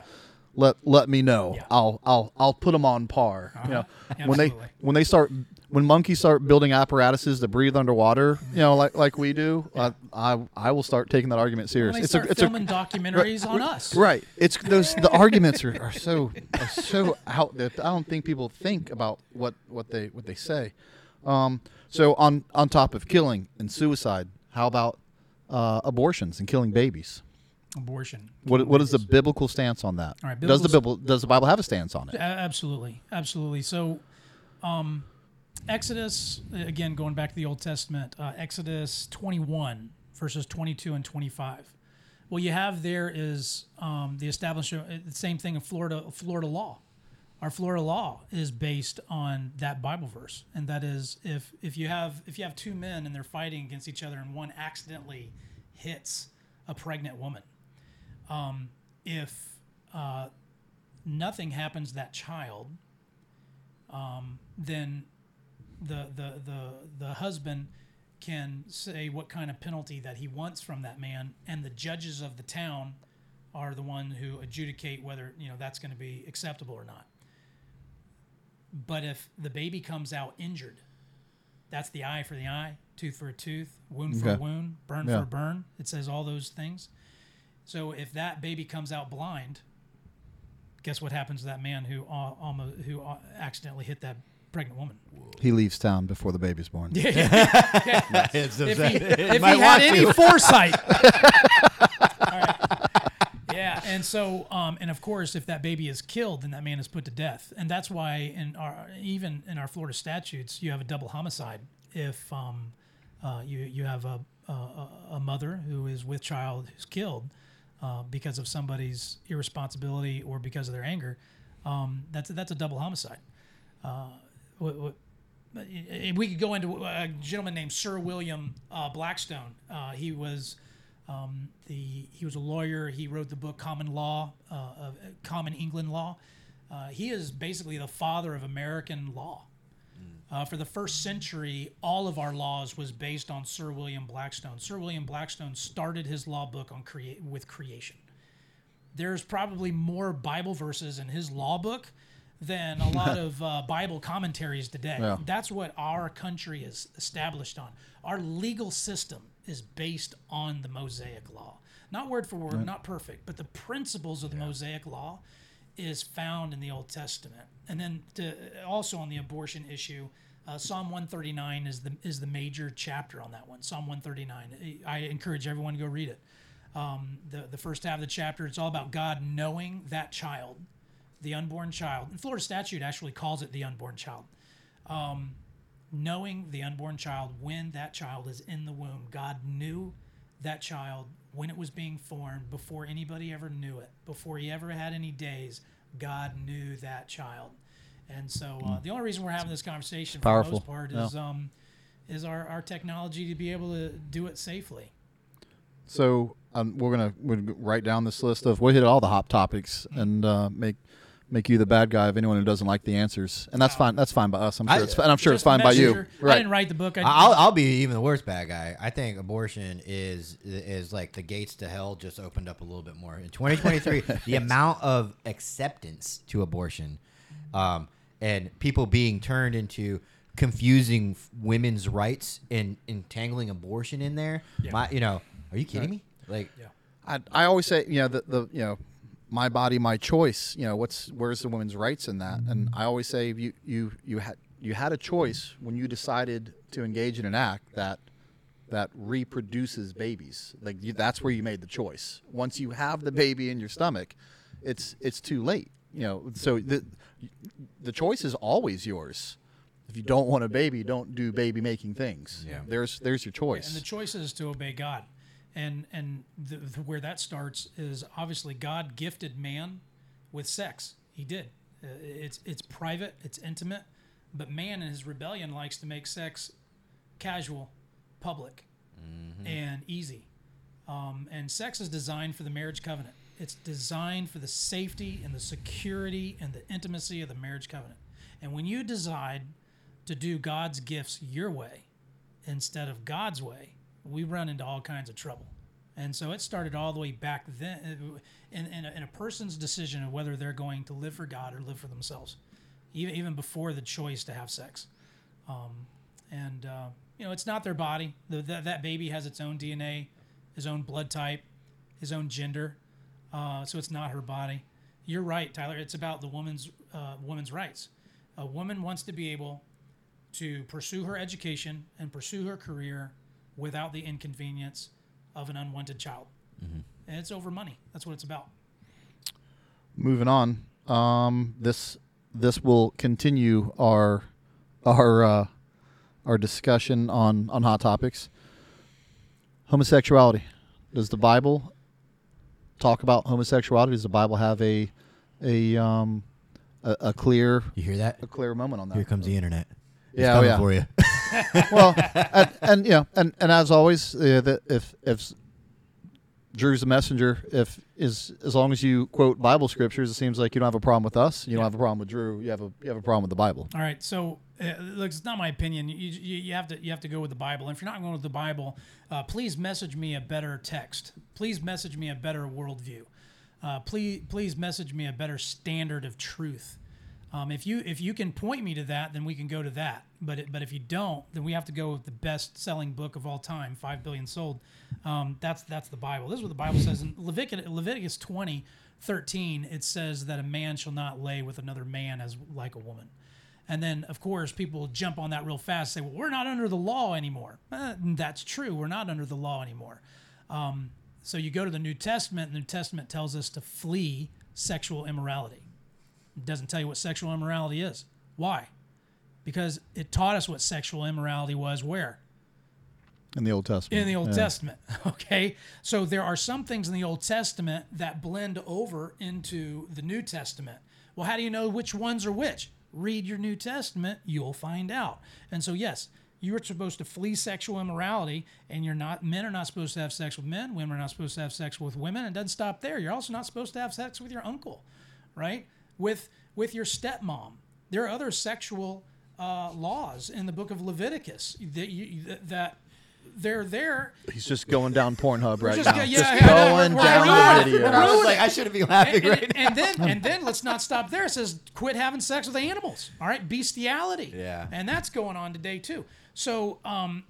let let me know.
Yeah.
I'll I'll I'll put them on par. You know,
Uh-huh.
when they when they start when monkeys start building apparatuses to breathe underwater, you know, like like we do, I, I I will start taking that argument
When
serious.
they
it's a it's
filming
a
documentaries on us.
right. It's those the arguments are, are so are so out that I don't think people think about what what they what they say. Um, so on on top of killing and suicide, how about uh, abortions and killing babies?
Abortion.
What what is the biblical stance on that?
All right,
does the Bible does the Bible have a stance on it?
Absolutely, absolutely. So, um, Exodus again, going back to the Old Testament, uh, Exodus 21 verses 22 and 25. What you have there is um, the establishment. uh, The same thing in Florida. Florida law. Our Florida law is based on that Bible verse, and that is if if you have if you have two men and they're fighting against each other, and one accidentally hits a pregnant woman, um, if uh, nothing happens to that child, um, then the, the the the husband can say what kind of penalty that he wants from that man, and the judges of the town are the one who adjudicate whether you know that's going to be acceptable or not. But if the baby comes out injured, that's the eye for the eye, tooth for a tooth, wound for a wound, burn
Yeah.
for a burn. It says all those things. So if that baby comes out blind, guess what happens to that man who almost who uh, accidentally hit that pregnant woman?
He leaves town before the baby's born.
if he, if he had any foresight. And so, um, and of course, if that baby is killed, then that man is put to death, and that's why in our even in our Florida statutes, you have a double homicide if um, uh, you you have a, a a mother who is with child who's killed uh, because of somebody's irresponsibility or because of their anger. Um, that's that's a double homicide. Uh, what, what, uh, we could go into a gentleman named Sir William uh, Blackstone. Uh, he was um, the he was a lawyer. He wrote the book Common Law, uh, of uh, Common England Law. Uh, he is basically the father of American law. Uh, for the first century, all of our laws was based on Sir William Blackstone. Sir William Blackstone started his law book on create with creation. There's probably more Bible verses in his law book than a lot of uh, Bible commentaries today.
Yeah.
That's what our country is established on. Our legal system is based on the Mosaic Law. Not word for word, not perfect, but the principles of the Mosaic Law is found in the Old Testament. And then to, also on the abortion issue, uh, Psalm 139 is the is the major chapter on that one. Psalm 139. I encourage everyone to go read it. Um, the the first half of the chapter, it's all about God knowing that child, the unborn child. And Florida statute actually calls it the unborn child. Um, knowing the unborn child when that child is in the womb. God knew that child when it was being formed before anybody ever knew it, before he ever had any days. God knew that child. And so uh, the only reason we're having this conversation for the
Powerful.
most part is um, is our, our technology to be able to do it safely.
So um, we're gonna we're gonna write down this list of we'll hit all the hot topics and uh, make make you the bad guy of anyone who doesn't like the answers, and that's fine. That's fine by us. I'm sure
I-
it's and I'm sure it's fine by you.
messenger. I
Right.
didn't write the book. I,
I'll, I'll be even the worst bad guy. I think abortion is is like the gates to hell just opened up a little bit more in 2023. the amount of acceptance to abortion, um, and people being turned into confusing women's rights and entangling abortion in there.
Yeah.
My, you know, are you kidding me? Like,
yeah.
I, I always say, you know, the, the you know, my body, my choice. You know, what's where's the women's rights in that? And I always say, you you you had you had a choice when you decided to engage in an act that that reproduces babies. Like you, that's where you made the choice. Once you have the baby in your stomach, it's it's too late. You know, so the the choice is always yours. If you don't want a baby, don't do baby making things.
Yeah.
There's there's your choice.
And the choice is to obey God, and and the, the, where that starts is obviously God gifted man with sex. He did. Uh, it's it's private. It's intimate. But man in his rebellion likes to make sex casual, public, and easy. Um, and sex is designed for the marriage covenant. It's designed for the safety and the security and the intimacy of the marriage covenant. And when you decide to do God's gifts your way instead of God's way, we run into all kinds of trouble. And so it started all the way back then uh, in, in, a, in a person's decision of whether they're going to live for God or live for themselves, even, even before the choice to have sex. Um, and, uh, you know, it's not their body. The, that, that baby has its own DNA, his own blood type, his own gender. Uh, so it's not her body. You're right, Tyler. It's about the woman's uh, woman's rights. A woman wants to be able to pursue her education and pursue her career without the inconvenience of an unwanted child. And it's over money. That's what it's about.
Moving on. Um, this this will continue our our uh, our discussion on on hot topics. Homosexuality. Does the Bible talk about homosexuality? Does the Bible have a a um a, a clear
You hear that?
a clear moment on that?
Here comes the internet. It's
Yeah, oh, yeah.
for you.
well, and, and you know, and, and as always, uh, the, if if Drew's a messenger, if is as long as you quote Bible scriptures, it seems like you don't have a problem with us. You don't
Yeah.
have a problem with Drew. You have a you have a problem with the Bible.
All right, so uh, look, it's not my opinion. You, you, you have to you have to go with the Bible. And if you're not going with the Bible, uh, please message me a better text. Please message me a better worldview. Uh, please please message me a better standard of truth. Um, if you if you can point me to that, then we can go to that. But it, but if you don't, then we have to go with the best selling book of all time, five billion sold. Um, that's that's the Bible. This is what the Bible says in Leviticus, Leviticus 20, 13, It says that a man shall not lay with another man as like a woman. And then, of course, people jump on that real fast. Say, "Well, we're not under the law anymore." Eh, that's true. We're not under the law anymore. Um, so you go to the New Testament. The New Testament tells us to flee sexual immorality. It doesn't tell you what sexual immorality is. Why? Because it taught us what sexual immorality was. Where?
In the Old Testament.
in the Old
Yeah.
Testament. Okay, so there are some things in the Old Testament that blend over into the New Testament. Well, how do you know which ones are which? Read your New Testament, you'll find out. And so, yes, you are supposed to flee sexual immorality, and you're not. Men are not supposed to have sex with men. Women are not supposed to have sex with women. And it doesn't stop there. You're also not supposed to have sex with your uncle, right? With with your stepmom. There are other sexual uh, laws in the book of Leviticus that you, that they're there
He's just going down Pornhub right
just
now.
go- yeah,
just
yeah,
going
We're-
down
we're-
the video.
I was like, I shouldn't be laughing
and,
right
and, and then and then let's not stop there. It says quit having sex with animals. All right, bestiality.
Yeah.
and that's going on today too. So um,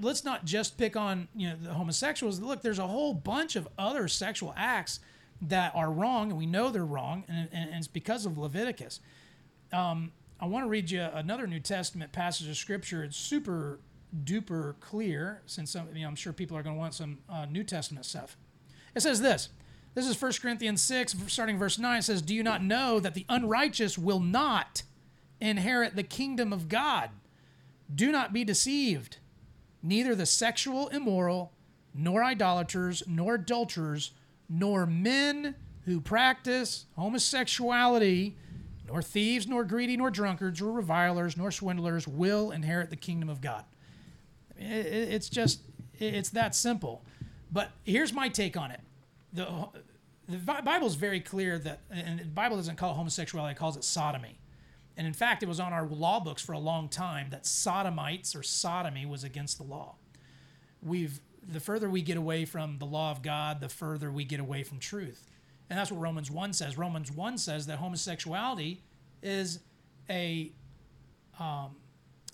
let's not just pick on you know the homosexuals. Look, there's a whole bunch of other sexual acts that are wrong, and we know they're wrong, and, and, and it's because of Leviticus. Um, I want to read you another New Testament passage of scripture. It's super duper clear, since some, you know, I'm sure people are going to want some uh, New Testament stuff. It says this. This is 1 Corinthians 6, starting verse 9. It says, Do you not know that the unrighteous will not inherit the kingdom of God? Do not be deceived. Neither the sexual immoral, nor idolaters, nor adulterers, nor men who practice homosexuality, nor thieves, nor greedy, nor drunkards, nor revilers, nor swindlers will inherit the kingdom of God. It's just, it's that simple. But here's my take on it. The, the Bi- Bible is very clear that, and the Bible doesn't call it homosexuality, it calls it sodomy. And in fact, it was on our law books for a long time that sodomites or sodomy was against the law. We've the further we get away from the law of God, the further we get away from truth. And that's what Romans 1 says. Romans 1 says that homosexuality is a um,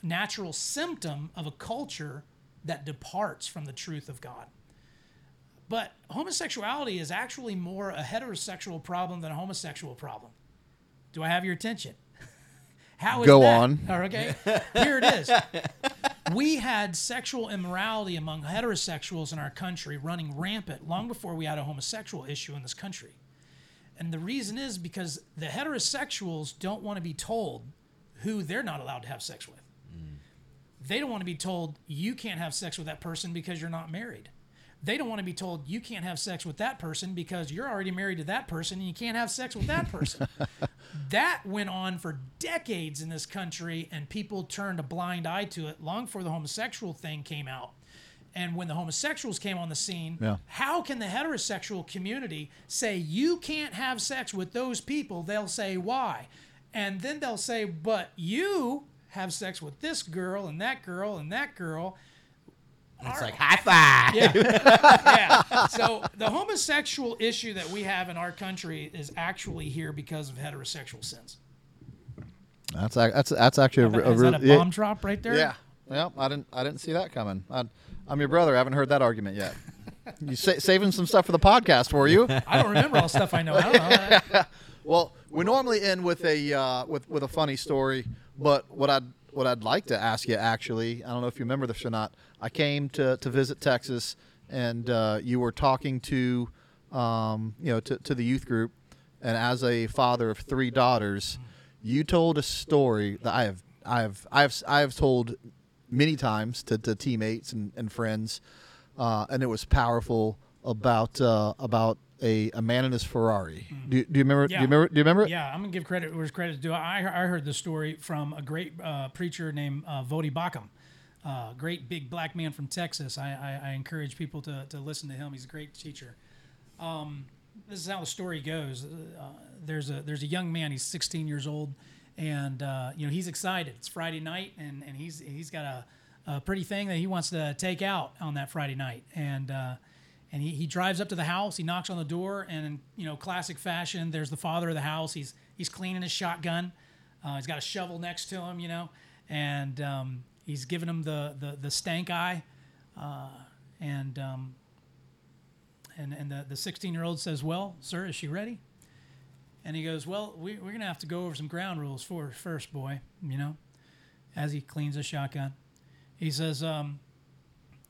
natural symptom of a culture that departs from the truth of God. But homosexuality is actually more a heterosexual problem than a homosexual problem. Do I have your attention? How is
Go
that?
on.
Okay, here it is. We had sexual immorality among heterosexuals in our country running rampant long before we had a homosexual issue in this country. And the reason is because the heterosexuals don't want to be told who they're not allowed to have sex with. Mm. They don't want to be told you can't have sex with that person because you're not married. They don't want to be told you can't have sex with that person because you're already married to that person and you can't have sex with that person. that went on for decades in this country and people turned a blind eye to it long before the homosexual thing came out. And when the homosexuals came on the scene,
Yeah.
how can the heterosexual community say you can't have sex with those people? They'll say why. And then they'll say, but you have sex with this girl and that girl and that girl.
It's like high five.
yeah. So the homosexual issue that we have in our country is actually here because of heterosexual sins.
That's that's that's actually a, a
Is
real
that a
yeah,
bomb drop right there?
Yeah. Well, I didn't I didn't see that coming. I, I'm your brother. I haven't heard that argument yet. you sa- saving some stuff for the podcast, were you?
I don't remember all the stuff I know. I don't know.
Well, we normally end with a uh, with with a funny story, but what I'd what I'd like to ask you actually, I don't know if you remember this or not. I came to, to visit Texas, and uh, you were talking to um, you know to, to the youth group, and as a father of three daughters, you told a story that I have I have I have I have told many times to, to teammates and, and friends, uh, and it was powerful about uh, about a, a man in his Ferrari. Do, do you remember? Do
Yeah.
you remember? Do you remember it?
Yeah, I'm gonna give credit where credit's due. I, I heard the story from a great uh, preacher named uh, Voddie Baucham, uh, great big black man from Texas. I, I, I encourage people to, to listen to him. He's a great teacher. Um, this is how the story goes. Uh, there's a there's a young man. He's 16 years old, and uh, you know he's excited. It's Friday night, and, and he's he's got a, a pretty thing that he wants to take out on that Friday night, and. And he, he drives up to the house. He knocks on the door, and in you know classic fashion, there's the father of the house. He's he's cleaning his shotgun. Uh, he's got a shovel next to him, you know, and um, he's giving him the the, the stank eye. Uh, and um, and and the the 16 year old says, "Well, sir, is she ready?" And he goes, "Well, we, we're gonna have to go over some ground rules for first, boy. You know." As he cleans his shotgun, he says, um,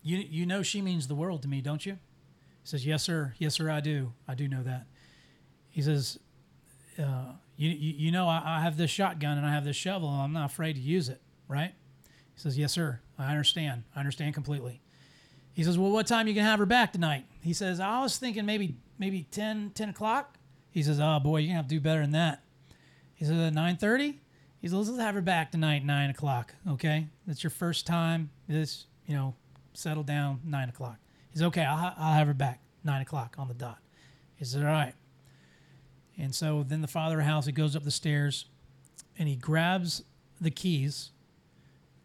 "You you know she means the world to me, don't you?" He says, "Yes, sir. Yes, sir. I do. I do know that." He says, uh, you, "You you know I, I have this shotgun and I have this shovel. And I'm not afraid to use it, right?" He says, "Yes, sir. I understand. I understand completely." He says, "Well, what time you gonna have her back tonight?" He says, "I was thinking maybe maybe 10, 10 o'clock." He says, "Oh boy, you're gonna have to do better than that." He says, "At nine thirty? He says, "Let's have her back tonight, nine o'clock. Okay, that's your first time. This, you know, settle down, nine o'clock." He's okay. I'll, I'll have her back nine o'clock on the dot. He says, "All right." And so then the father of the house he goes up the stairs, and he grabs the keys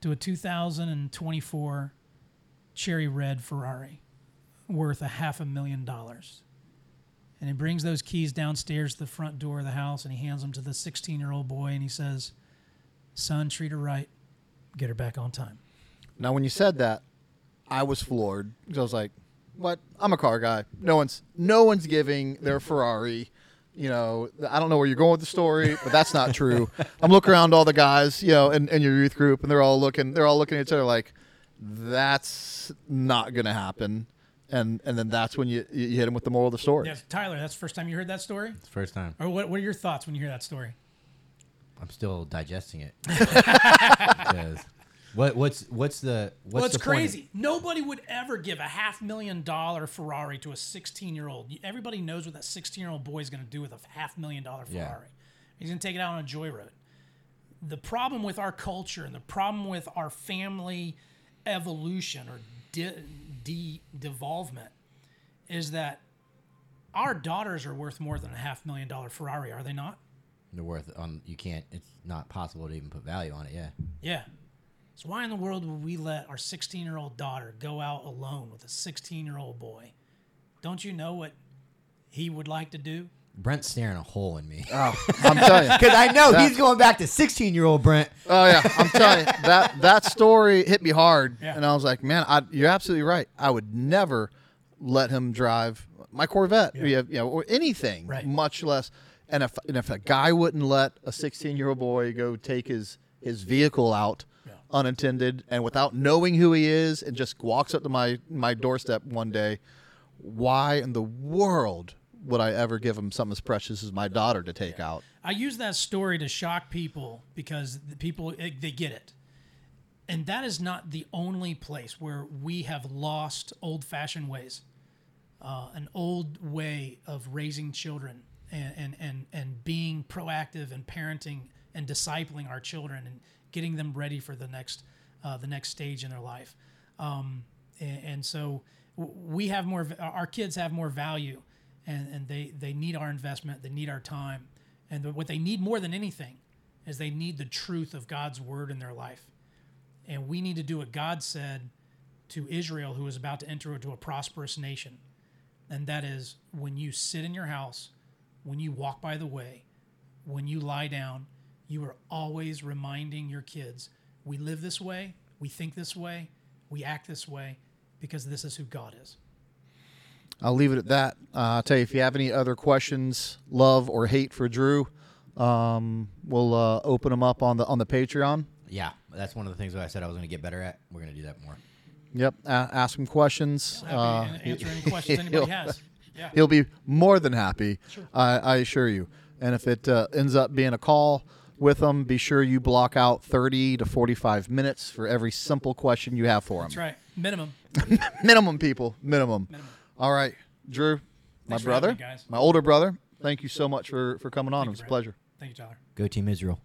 to a 2024 cherry red Ferrari worth a half a million dollars. And he brings those keys downstairs to the front door of the house and he hands them to the 16 year old boy and he says, Son, treat her right. Get her back on time.
Now, when you said that, I was floored because I was like, "What? I'm a car guy. No one's no one's giving their Ferrari." You know, I don't know where you're going with the story, but that's not true. I'm looking around all the guys, you know, in, in your youth group, and they're all looking. They're all looking at each other like, "That's not gonna happen." And and then that's when you you hit them with the moral of the story.
Yes, Tyler, that's the first time you heard that story?
It's the first time.
Or what, what are your thoughts when you hear that story?
I'm still digesting it. 'Cause what what's what's the what's
well, it's
the point?
crazy. Nobody would ever give a half million dollar Ferrari to a 16 year old. Everybody knows what that 16 year old boy is going to do with a half million dollar
Yeah.
Ferrari. He's going to take it out on a joyride. The problem with our culture and the problem with our family evolution or de- de- devolvement is that our daughters are worth more than a half million dollar Ferrari, are they not?
They're worth on. You can't. It's not possible to even put value on it. Yeah.
Yeah. So why in the world would we let our 16 year old daughter go out alone with a 16 year old boy? Don't you know what he would like to do?
Brent's staring a hole in me.
Oh, I'm telling you.
Because I know he's going back to 16 year old Brent.
Oh yeah, I'm telling you that that story hit me hard,
Yeah.
and I was like, man, I, you're absolutely right. I would never let him drive my Corvette, or, you know, or anything,
Right.
much less. And if and if a guy wouldn't let a 16 year old boy go take his his vehicle out unattended and without knowing who he is, and just walks up to my my doorstep one day, why in the world would I ever give him something as precious as my daughter to take out?
I use that story to shock people because the people eh, they get it. And that is not the only place where we have lost old-fashioned ways, uh, an old way of raising children and, and and and being proactive and parenting and discipling our children and getting them ready for the next uh, the next stage in their life. Um, and, and so we have more. Our kids have more value, and and they they need our investment. They need our time, and what they need more than anything is they need the truth of God's word in their life, and we need to do what God said to Israel, who was about to enter into a prosperous nation, and that is when you sit in your house, when you walk by the way, when you lie down, you are always reminding your kids, we live this way, we think this way, we act this way, because this is who God is.
I'll leave it at that. Uh, I'll tell you if you have any other questions, love or hate for Drew, um, we'll uh, open them up on the on the Patreon.
Yeah, that's one of the things that I said I was going to get better at. We're going to do that more.
Yep, a- ask him questions.
Happy
Uh,
answer any questions anybody
he'll-
has. Yeah.
He'll be more than happy. I, I assure you. And if it uh, ends up being a call with them. be sure you block out 30 to 45 minutes for every simple question you have for them.
That's right. Minimum.
Minimum, people. Minimum. All right, Drew, my
Thanks for
brother,
me, guys.
my older brother. Thank you so much for for coming on. it was a pleasure.
Thank you, Tyler.
Go Team Israel.